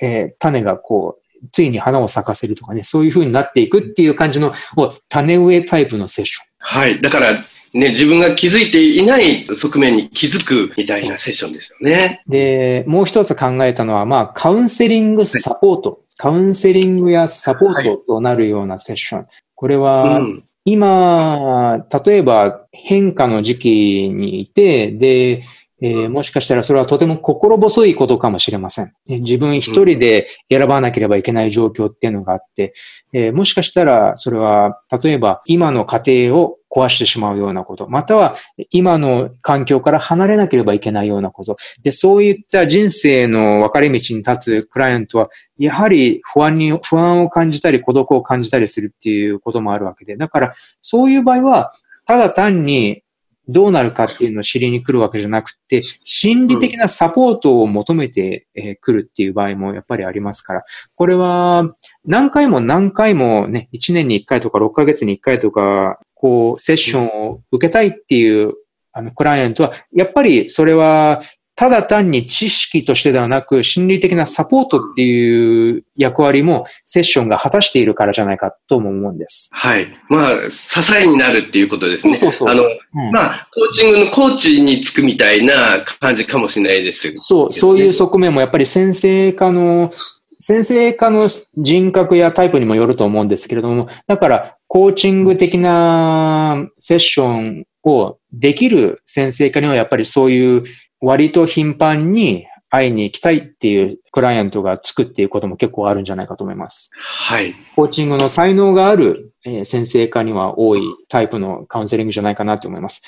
う、えー種がこう、ついに花を咲かせるとかね、そういう風になっていくっていう感じの、を種植えタイプのセッション。
はい。だから、ね、自分が気づいていない側面に気づくみたいなセッションですよね。
で、もう一つ考えたのは、まあ、カウンセリングサポート。カウンセリングやサポートとなるようなセッション。これ
う
は、
ん。
今、例えば変化の時期にいて、で、えーもしかしたらそれはとても心細いことかもしれません。ね自分一人で選ばなければいけない状況っていうのがあって、えーもしかしたらそれは、例えば今の家庭を壊してしまうようなこと、または今の環境から離れなければいけないようなこと。で、そういった人生の分かれ道に立つクライアントは、やはり不安に、不安を感じたり孤独を感じたりするっていうこともあるわけで、だからそういう場合は、ただ単にどうなるかっていうのを知りに来るわけじゃなくて、心理的なサポートを求めてえー来るっていう場合もやっぱりありますから、これは何回も何回もね、1年に1回とか6ヶ月に1回とか、こう、セッションを受けたいっていうあのクライアントは、やっぱりそれはただ単に知識としてではなく、心理的なサポートっていう役割もセッションが果たしているからじゃないかとも思うんです。
はい。まあ、支えになるっていうことですね。
そうそうそう
あの、
うん
まあ、コーチングのコーチにつくみたいな感じかもしれないです。
そう、そういう側面もやっぱり先生科の、先生科の人格やタイプにもよると思うんですけれども、だから、コーチング的なセッションをできる先生科にはやっぱりそういう割と頻繁に会いに行きたいっていうクライアントがつくっていうことも結構あるんじゃないかと思います。
はい。
コーチングの才能がある、えー先生科には多いタイプのカウンセリングじゃないかなと思います。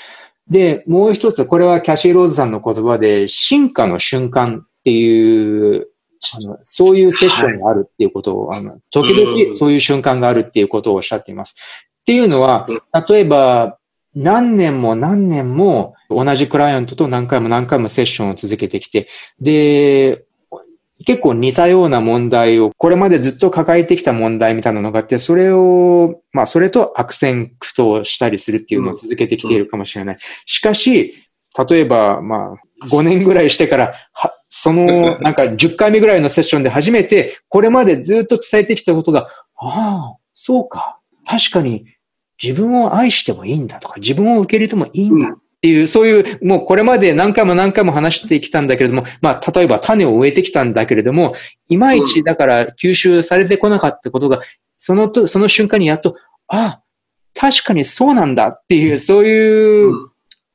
で、もう一つ、これはキャシー・ローズさんの言葉で、進化の瞬間っていう、あのそういうセッションがあるっていうことを、あの時々そういう瞬間があるっていうことをおっしゃっています。っていうのは
うん、
例えば、何年も何年も同じクライアントと何回も何回もセッションを続けてきて、で、結構似たような問題を、これまでずっと抱えてきた問題みたいなのがあって、それを、まあ、それと悪戦苦闘したりするっていうのを続けてきているかもしれない。しかし、例えば、まあ、5年ぐらいしてから、はその、なんか10回目ぐらいのセッションで初めて、これまでずっと伝えてきたことが、ああ、そうか。確かに、自分を愛してもいいんだとか、自分を受け入れてもいいんだっていう、そういう、もうこれまで何回も何回も話してきたんだけれども、まあ、例えば種を植えてきたんだけれども、いまいちだから吸収されてこなかったことが、そのと、その瞬間にやっと、ああ、確かにそうなんだっていう、そういう、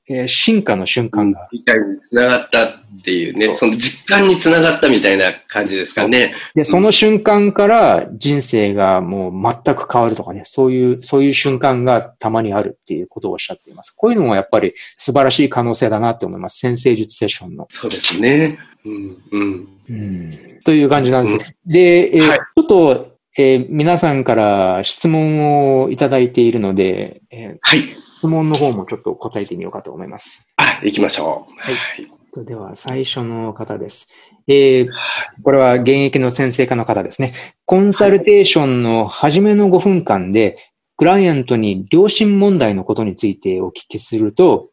えー、進化の瞬間が。
理解につながったっていうね、その実感につながったみたいな感じですかね。
で、その瞬間から人生がもう全く変わるとかね、そういう、そういう瞬間がたまにあるっていうことをおっしゃっています。こういうのもやっぱり素晴らしい可能性だなって思います。先生術セッションの。
そうですね。うん、うん。
うん、という感じなんです。うん、で、えーはい、ちょっと、えー、皆さんから質問をいただいているので、
えー、はい。
質問の方もちょっと答えてみようかと思います。
はい、行きましょう。
はい。では、最初の方です。えー、これは現役の先生科の方ですね。コンサルテーションの初めの5分間で、クライアントに良心問題のことについてお聞きすると、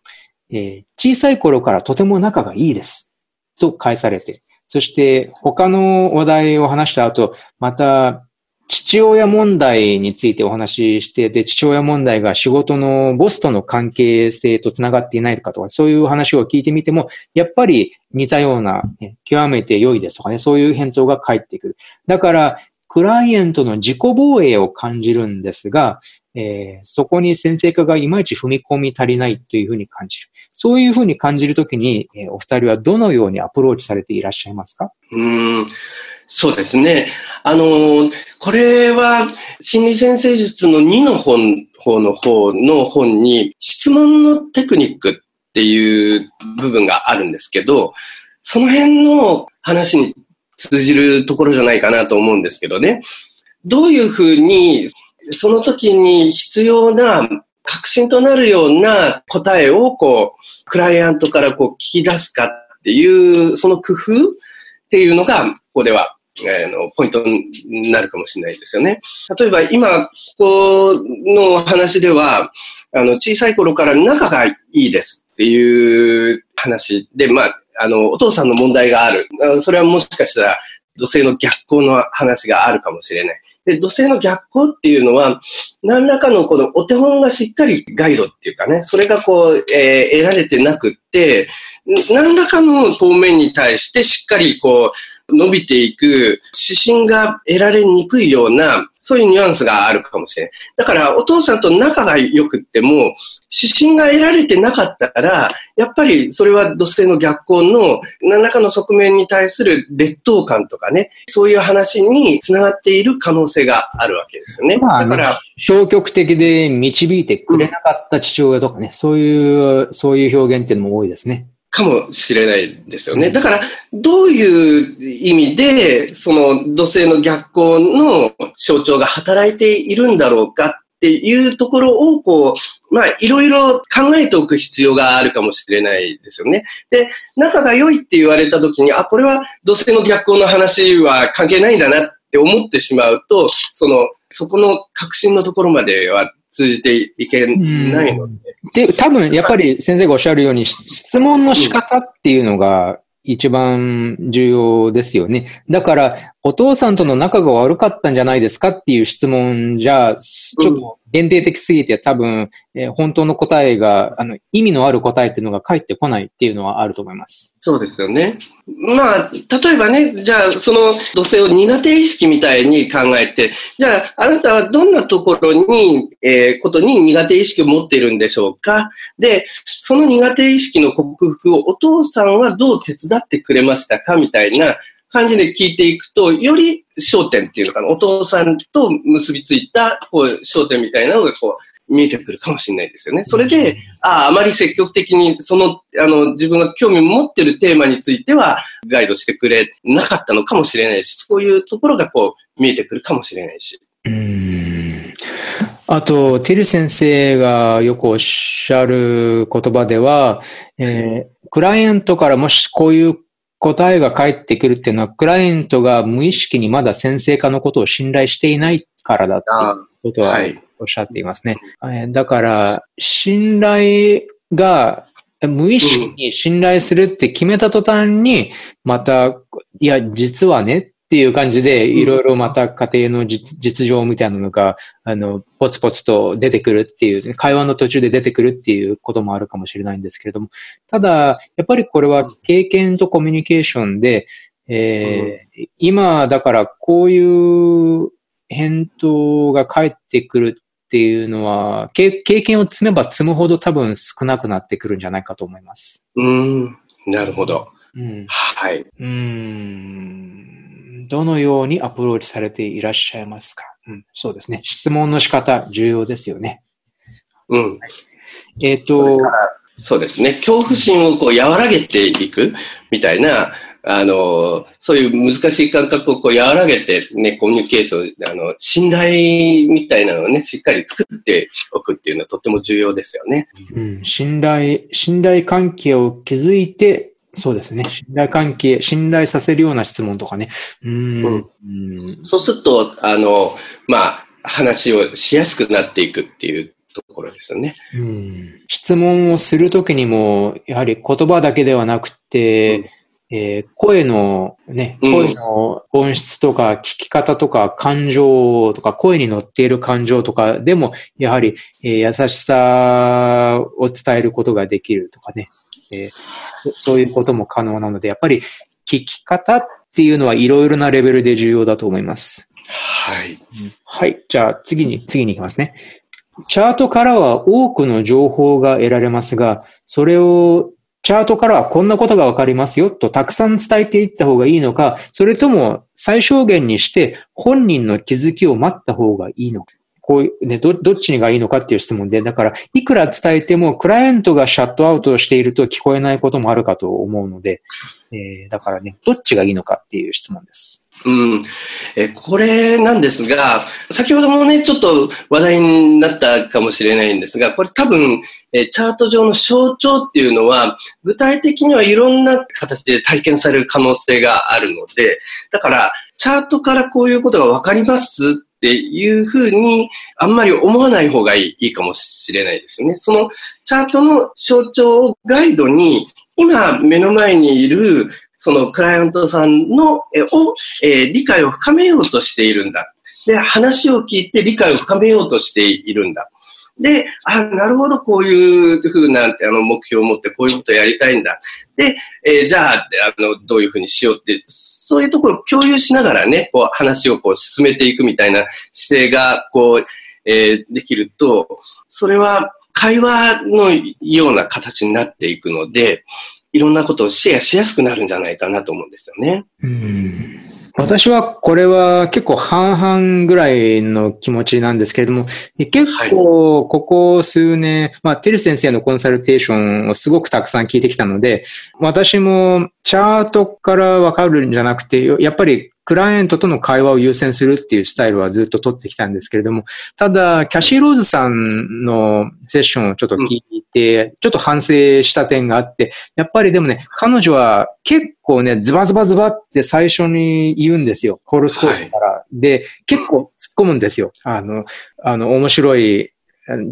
えー、小さい頃からとても仲がいいです。と返されて、そして他の話題を話した後、また父親問題についてお話しして、で、父親問題が仕事のボスとの関係性と繋がっていないかとか、そういう話を聞いてみても、やっぱり似たような、ね、極めて良いですとかね、そういう返答が返ってくる。だから、クライアントの自己防衛を感じるんですが、えー、そこに先生化がいまいち踏み込み足りないというふうに感じる。そういうふうに感じるときに、えー、お二人はどのようにアプローチされていらっしゃいますか？
うん、そうですね。あの、これは心理先生術の2の本、方の方の本に質問のテクニックっていう部分があるんですけど、その辺の話に通じるところじゃないかなと思うんですけどね。どういうふうにその時に必要な確信となるような答えをこう、クライアントからこう聞き出すかっていう、その工夫っていうのが、ここでは、えー、のポイントになるかもしれないですよね。例えば今、ここの話では、あの、小さい頃から仲がいいですっていう話で、まあ、あの、お父さんの問題がある。それはもしかしたら、土星の逆行の話があるかもしれない。で、土星の逆行っていうのは、何らかのこのお手本がしっかりガイドっていうかね、それがこう、えー、得られてなくって、何らかの方面に対してしっかりこう、伸びていく指針が得られにくいような、そういうニュアンスがあるかもしれない。だから、お父さんと仲が良くっても、指針が得られてなかったら、やっぱりそれは土星の逆行の何らかの側面に対する劣等感とかね、そういう話につながっている可能性があるわけですよね。
まあ、だから、消極的で導いてくれなかった父親とかね、うん、そういう、そういう表現っていうのも多いですね。
かもしれないですよね。だから、どういう意味で、その土星の逆行の象徴が働いているんだろうかっていうところを、こう、まあ、いろいろ考えておく必要があるかもしれないですよね。で、仲が良いって言われたときに、あ、これは土星の逆行の話は関係ないんだなって思ってしまうと、その、そこの確信のところまでは通じていけないの
で。で、多分やっぱり先生がおっしゃるように、質問の仕方っていうのが一番重要ですよね。だから、お父さんとの仲が悪かったんじゃないですかっていう質問じゃ、ちょっと限定的すぎて多分、えー、本当の答えが、あの、意味のある答えっていうのが返ってこないっていうのはあると思います。
そうですよね。まあ、例えばね、じゃあ、その土星を苦手意識みたいに考えて、じゃあ、あなたはどんなところに、えー、ことに苦手意識を持っているんでしょうか？で、その苦手意識の克服をお父さんはどう手伝ってくれましたか？みたいな、感じで聞いていくと、より焦点っていうのかな、お父さんと結びついた、こう、焦点みたいなのが、こう、見えてくるかもしれないですよね。それで、ああ、あまり積極的に、その、あの、自分が興味を持ってるテーマについては、ガイドしてくれなかったのかもしれないし、そういうところが、こう、見えてくるかもしれないし。う
ん。あと、テル先生がよくおっしゃる言葉では、えー、クライアントからもしこういう答えが返ってくるっていうのは、クライアントが無意識にまだ先生化のことを信頼していないからだっていうことはおっしゃっていますね。はい、だから、信頼が無意識に信頼するって決めた途端に、また、いや、実はねっっていう感じで、いろいろまた家庭の実情みたいなのが、あの、ポツポツと出てくるっていう、会話の途中で出てくるっていうこともあるかもしれないんですけれども、ただ、やっぱりこれは経験とコミュニケーションで、えー、今、だからこういう返答が返ってくるっていうのは、経験を積めば積むほど多分少なくなってくるんじゃないかと思います。
うん、なるほど。
うん、
はい。
うん。どのようにアプローチされていらっしゃいますか、うん、そうですね。質問の仕方、重要ですよね。
うん。
はい、えっ、ー、と、
そうですね。恐怖心をこう和らげていくみたいな、あの、そういう難しい感覚をこう和らげてね、コミュニケーション、あの、信頼みたいなのをね、しっかり作っておくっていうのはとても重要ですよね。
うん、信頼、信頼関係を築いて、そうですね。信頼関係、信頼させるような質問とかね。うん、うん、
そうすると、あの、まあ、話をしやすくなっていくっていうところですよね。
うん、質問をするときにも、やはり言葉だけではなくて、うんえー、声のね、声の音質とか聞き方とか感情とか声に乗っている感情とかでも、やはり、えー、優しさを伝えることができるとかね、えー、そういうことも可能なので、やっぱり聞き方っていうのはいろいろなレベルで重要だと思います。
はい。
はい。じゃあ次に、次に行きますね。チャートからは多くの情報が得られますが、それをチャートからはこんなことがわかりますよとたくさん伝えていった方がいいのか、それとも最小限にして本人の気づきを待った方がいいのか。こういうね、ど、どっちがいいのかっていう質問で、だから、いくら伝えても、クライアントがシャットアウトしていると聞こえないこともあるかと思うので、えー、だからね、どっちがいいのかっていう質問です。
うん。え、これなんですが、先ほどもね、ちょっと話題になったかもしれないんですが、これ多分、えチャート上の象徴っていうのは、具体的にはいろんな形で体験される可能性があるので、だから、チャートからこういうことがわかりますっていうふうに、あんまり思わない方がいいいいかもしれないですね。そのチャートの象徴をガイドに、今目の前にいるそのクライアントさんの、えを、えー、理解を深めようとしているんだ。で、話を聞いて理解を深めようとしているんだ。で、あ、なるほど、こういうふうなあの目標を持ってこういうことをやりたいんだ。で、えー、じゃあ、あの、どういうふうにしようって、そういうところを共有しながらね、こう話をこう進めていくみたいな姿勢が、こう、えー、できると、それは会話のような形になっていくので、いろんなことをシェアしやすくなるんじゃないかなと思うんですよね。
うん私はこれは結構半々ぐらいの気持ちなんですけれども、結構ここ数年、まあ、てる先生のコンサルテーションをすごくたくさん聞いてきたので、私もチャートからわかるんじゃなくて、やっぱりクライアントとの会話を優先するっていうスタイルはずっと取ってきたんですけれども、ただ、キャシー・ローズさんのセッションをちょっと聞いて、ちょっと反省した点があって、やっぱりでもね、彼女は結構ね、ズバズバズバって最初に言うんですよ。ホロスコープから。はい、で、結構突っ込むんですよ。あの、あの、面白い、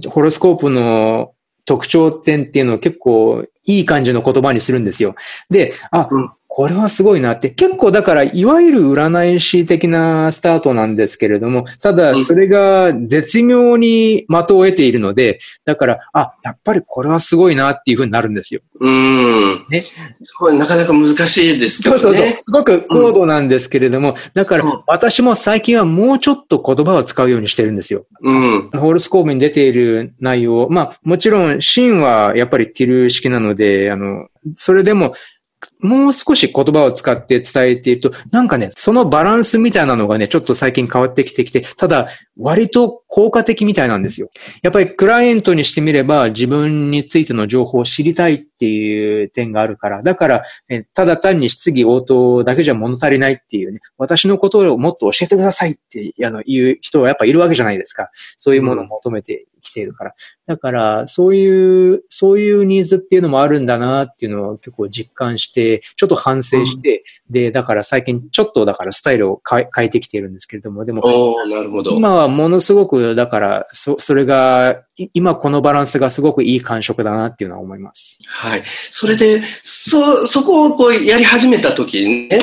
ホロスコープの特徴点っていうのを結構いい感じの言葉にするんですよ。で、あ、うんこれはすごいなって。結構だから、いわゆる占い師的なスタートなんですけれども、ただ、それが絶妙に的を得ているので、だから、あ、やっぱりこれはすごいなっていうふうになるんですよ。
うん。ね。すごい、なかなか難しいですけどね。
そうそうそう。すごく高度なんですけれども、うん、だから、私も最近はもうちょっと言葉を使うようにしてるんですよ。
うん。
ホールスコーブに出ている内容、まあ、もちろん、シーンはやっぱりティル式なので、あの、それでも、もう少し言葉を使って伝えていると、なんかね、そのバランスみたいなのがね、ちょっと最近変わってきてきて、ただ、割と効果的みたいなんですよ。やっぱりクライアントにしてみれば、自分についての情報を知りたいっていう点があるから、だから、ただ単に質疑応答だけじゃ物足りないっていうね、私のことをもっと教えてくださいってあの言う人はやっぱいるわけじゃないですか。そういうものを求めてきているから。だから、そういう、そういうニーズっていうのもあるんだなっていうのを結構実感して、ちょっと反省して、うん、で、だから最近ちょっとだからスタイルを変えてきているんですけれども、でも、
なるほど
今はものすごく、だから、そ、それが、今このバランスがすごくいい感触だなっていうのは思います。
はい。それで、そ、そこをこうやり始めた時にね、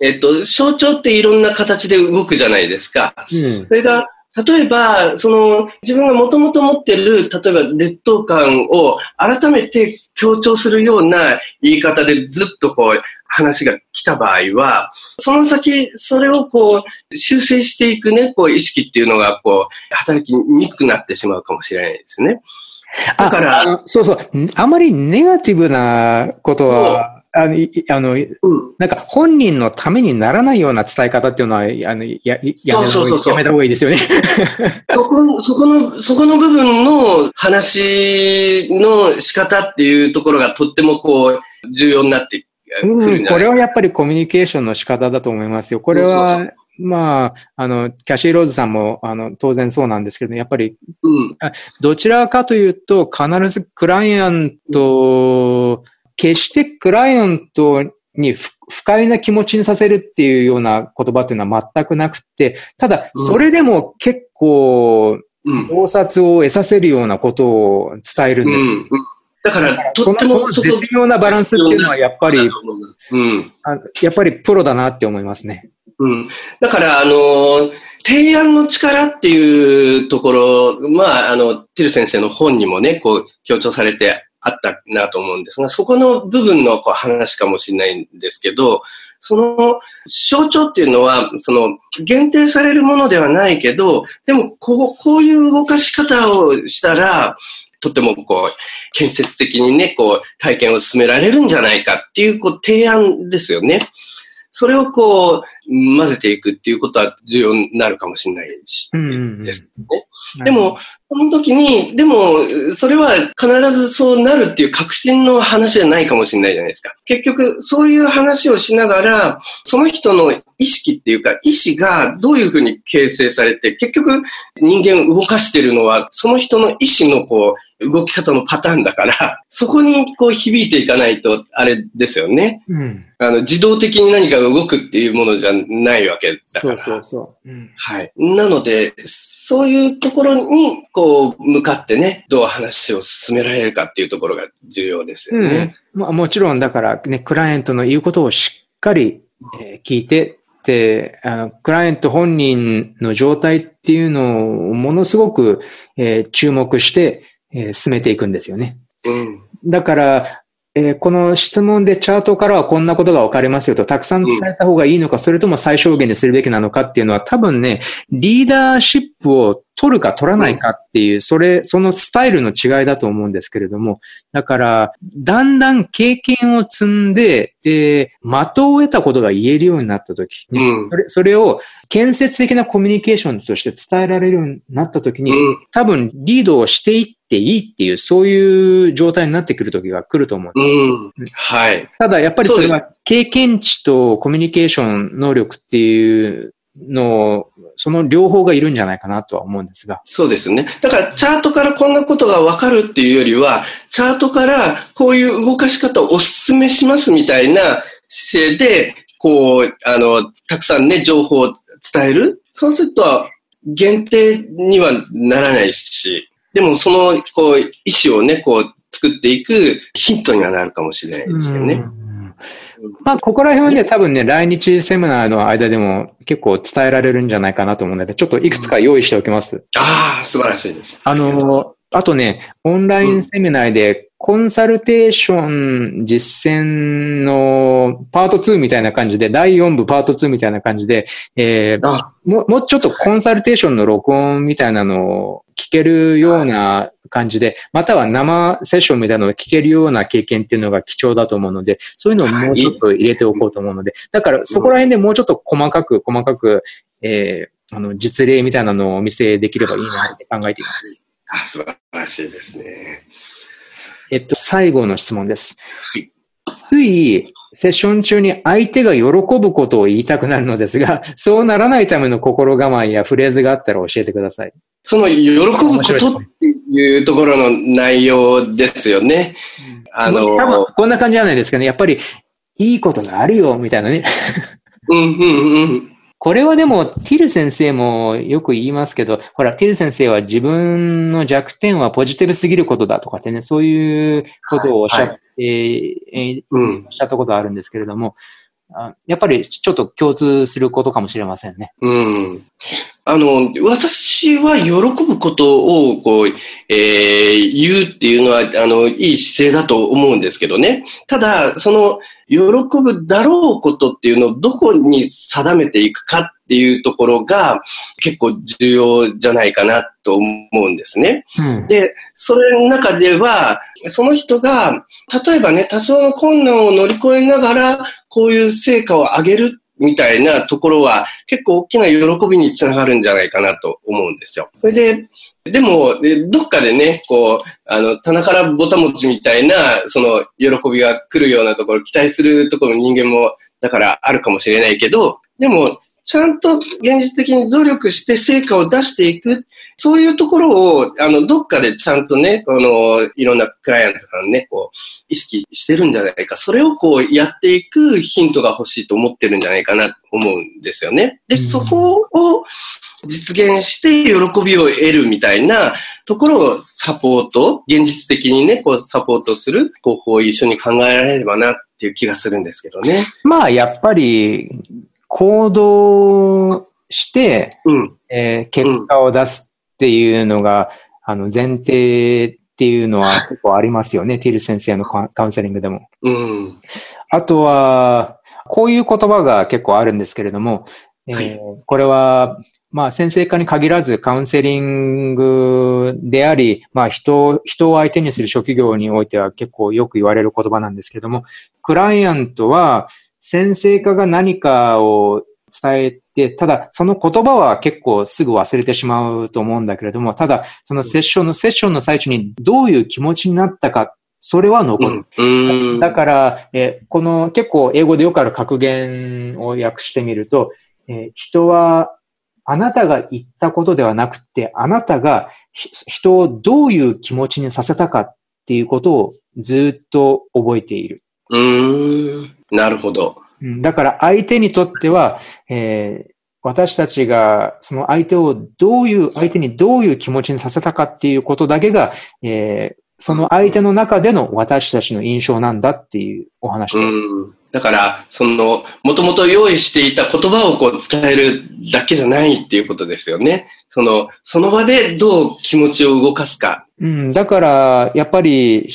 えっと、象徴っていろんな形で動くじゃないですか。
うん。
それが、例えば、その、自分がもともと持ってる、例えば劣等感を改めて強調するような言い方でずっとこう、話が来た場合は、その先、それをこう、修正していくね、こう、意識っていうのが、こう、働きにくくなってしまうかもしれないですね。だから
そうそう。あまりネガティブなことは、あの、いあの、
うん。
なんか本人のためにならないような伝え方っていうのは、あの、や、やめた方
そうそうそうそう
がいいやめた方がいいですよね。
そこ、そこの、そこの部分の話の仕方っていうところがとってもこう、重要になってくるんじゃない
うん、これはやっぱりコミュニケーションの仕方だと思いますよ。これ
そう
は、まあ、あの、キャシー・ローズさんも、あの、当然そうなんですけど、やっぱり、
うん。
どちらかというと、必ずクライアント、決してクライアントに不不快な気持ちにさせるっていうような言葉っていうのは全くなくて、ただ、それでも結構、
うん。
洞察を得させるようなことを伝えるんです。
うん。うんだから、とって
そのその絶妙なバランスっていうのはやっぱり、
うん。
あやっぱりプロだなって思いますね。
うん。だから、あの、提案の力っていうところ、まあ、あの、ティル先生の本にもね、こう、強調されてあったなと思うんですが、そこの部分のこう話かもしれないんですけど、その象徴っていうのは、その限定されるものではないけど、でもこう、こういう動かし方をしたら、とてもこう、建設的にね、こう、体験を進められるんじゃないかっていう、こう、提案ですよね。それをこう、混ぜていくっていうことは重要になるかもしれないですね。でも、その時に、でも、それは必ずそうなるっていう確信の話じゃないかもしれないじゃないですか。結局、そういう話をしながら、その人の意識っていうか、意志がどういうふうに形成されて、結局、人間を動かしてるのは、その人の意志のこう、動き方のパターンだから、そこにこう響いていかないと、あれですよね。
うん。
あの、自動的に何かが動くっていうものじゃないわけだから。
そうそうそう。うん
はい。なので、そういうところに、こう、向かってね、どう話を進められるかっていうところが重要ですよね。
まあ、もちろん、だからね、クライアントの言うことをしっかり、えー聞いて、で、あの、クライアント本人の状態っていうのをものすごく、えー注目して、えー進めていくんですよね。
うん。
だから、えーこの質問でチャートからはこんなことが分かりますよと、たくさん伝えた方がいいのか、それとも最小限にするべきなのかっていうのは、多分ね、リーダーシップを取るか取らないかっていう、それ、そのスタイルの違いだと思うんですけれども、だから、だんだん経験を積んで、で、的を得たことが言えるようになったとき、
うん。
それそれを建設的なコミュニケーションとして伝えられるようになったときに、
うん。
多分リードをしていっていいっていう、そういう状態になってくる時が来ると思うんです。
うん。はい。
ただ、やっぱりそれは経験値とコミュニケーション能力っていうのを、その両方がいるんじゃないかなとは思うんですが。
そうですね。だから、チャートからこんなことがわかるっていうよりは、チャートからこういう動かし方をお勧めしますみたいな姿勢で、こう、あの、たくさんね、情報を伝える。そうすると、限定にはならないし、でもその、こう、意思をね、こう、作っていくヒントにはなるかもしれないですよね。
うんまあ、ここら辺はね、多分ね、来日セミナーの間でも結構伝えられるんじゃないかなと思うので、ちょっといくつか用意しておきます。
ああ、素晴らしいです。
あの、あとね、オンラインセミナーで、コンサルテーション実践のパート2みたいな感じで、第4部パート2みたいな感じで、えー
あ
もうもうちょっとコンサルテーションの録音みたいなのを聞けるような感じで、または生セッションみたいなのを聞けるような経験っていうのが貴重だと思うので、そういうのをもうちょっと入れておこうと思うので、だからそこら辺でもうちょっと細かく細かく、えーあの、実例みたいなのをお見せできればいいなって考えています。
あ素晴らしいですね。
えっと、最後の質問です
はい。
つい、セッション中に相手が喜ぶことを言いたくなるのですが、そうならないための心構えやフレーズがあったら教えてください。
その喜ぶことっていうところの内容ですよね。あの、
多分こんな感じじゃないですかね。やっぱり、いいことがあるよ、みたいなね。
うんうんうん。
これはでも、ティル先生もよく言いますけど、ほら、ティル先生は自分の弱点はポジティブすぎることだとかってね、そういうことをおっしゃって、えー
うん。
おっしゃったことあるんですけれども、やっぱりちょっと共通することかもしれませんね。
うん。あの、私は喜ぶことを、こう、えー、言うっていうのは、あの、いい姿勢だと思うんですけどね。ただ、その、喜ぶだろうことっていうのをどこに定めていくかっていうところが結構重要じゃないかなと思うんですね。うん、で、それの中では、その人が、例えばね、多少の困難を乗り越えながら、こういう成果を上げるみたいなところは結構大きな喜びにつながるんじゃないかなと思うんですよ。それで、でも、どっかでね、こう、あの、棚からぼたもちみたいな、その、喜びが来るようなところ、期待するところ人間も、だからあるかもしれないけど、でも、ちゃんと現実的に努力して成果を出していく。そういうところを、あの、どっかでちゃんとね、この、いろんなクライアントさんね、こう、意識してるんじゃないか。それをこう、やっていくヒントが欲しいと思ってるんじゃないかなと思うんですよね。で、そこを実現して喜びを得るみたいなところをサポート、現実的にね、こう、サポートする方法を一緒に考えられればなっていう気がするんですけどね。
まあ、やっぱり、行動して、うん、えー、結果を出すっていうのが、あの、前提っていうのは結構ありますよね。ティル先生のカウンセリングでも。
うん、
あとは、こういう言葉が結構あるんですけれども、えー、これは、まあ、先生化に限らずカウンセリングであり、まあ、人、人を相手にする職業においては結構よく言われる言葉なんですけども、クライアントは、先生家が何かを伝えて、ただその言葉は結構すぐ忘れてしまうと思うんだけれども、ただそのセッションの、セッションの最中にどういう気持ちになったか、それは残る。うん、だから、えこの結構英語でよくある格言を訳してみると、え人はあなたが言ったことではなくて、あなたが人をどういう気持ちにさせたかっていうことをずっと覚えている。
うん。なるほど。
だから相手にとっては、えー、私たちがその相手をどういう、相手にどういう気持ちにさせたかっていうことだけが、えー、その相手の中での私たちの印象なんだっていうお話。
うんだから、その、もともと用意していた言葉をこう伝えるだけじゃないっていうことですよね。その、その場でどう気持ちを動かすか。
うん、だから、やっぱり、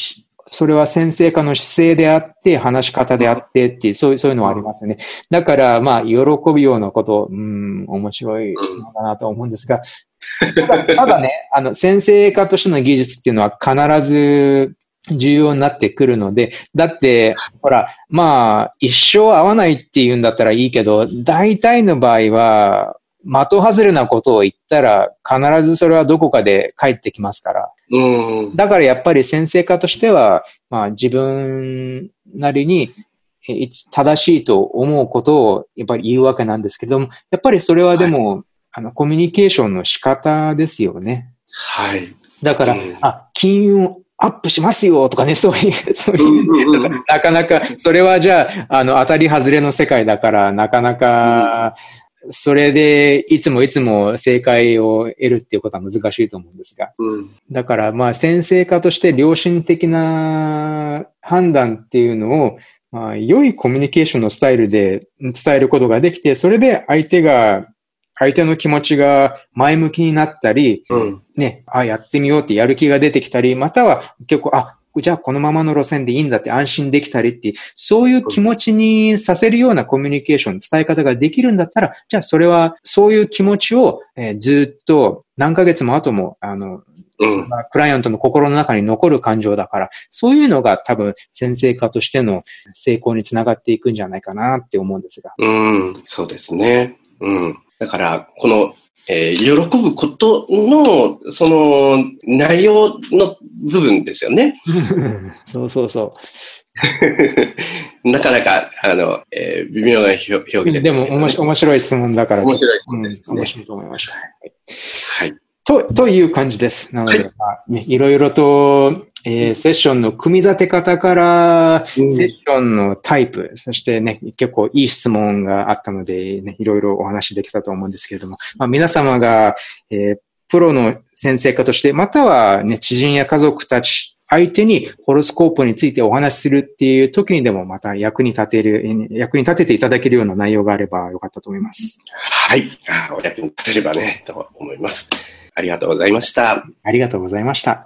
それは先生家の姿勢であって、話し方であってっていう、そういう、そういうのはありますよね。だから、まあ、喜ぶようなこと、うん、面白い質問だなと思うんですが、ただただね、あの、先生家としての技術っていうのは必ず重要になってくるので、だって、ほら、まあ、一生会わないっていうんだったらいいけど、大体の場合は、的外れなことを言ったら、必ずそれはどこかで帰ってきますから。
うん、
だからやっぱり先生家としては、まあ自分なりに正しいと思うことをやっぱり言うわけなんですけども、やっぱりそれはでも、はい、あの、コミュニケーションの仕方ですよね。
はい。
だから、うん、あ、金融アップしますよとかね、そういう、そういう、なかなか、それはじゃあ、あの、当たり外れの世界だから、なかなか、それでいつもいつも正解を得るっていうことは難しいと思うんですが。
うん、
だからまあ先生家として良心的な判断っていうのを、まあ、良いコミュニケーションのスタイルで伝えることができて、それで相手が、相手の気持ちが前向きになったり、
うん、
ね、あ、やってみようってやる気が出てきたり、または結構、あ、じゃあこのままの路線でいいんだって安心できたりって、そういう気持ちにさせるようなコミュニケーション、伝え方ができるんだったら、じゃあそれは、そういう気持ちを、えー、ずっと何ヶ月も後も、あの、そんなクライアントの心の中に残る感情だから、そういうのが多分先生家としての成功につながっていくんじゃないかなって思うんですが。
うん、そうですね。うん。だから、このえー、喜ぶことの、その、内容の部分ですよね。
そうそうそう。
なかなか、あの、えー、微妙な表現です、
ね、でも面白い質問だから。
面白い質問です
ね、うん。面白いと思いました。
はい。
と、という感じです。なので、はい、まあね、いろいろと、えー、セッションの組み立て方から、セッションのタイプ、そしてね、結構いい質問があったので、ね、いろいろお話できたと思うんですけれども、まあ、皆様が、えー、プロの先生家として、またはね、知人や家族たち相手にホロスコープについてお話しするっていう時にでもまた役に立てる、役に立てていただけるような内容があればよかったと思います。
はい。あお役に立てればね、と思います。ありがとうございました。
ありがとうございました。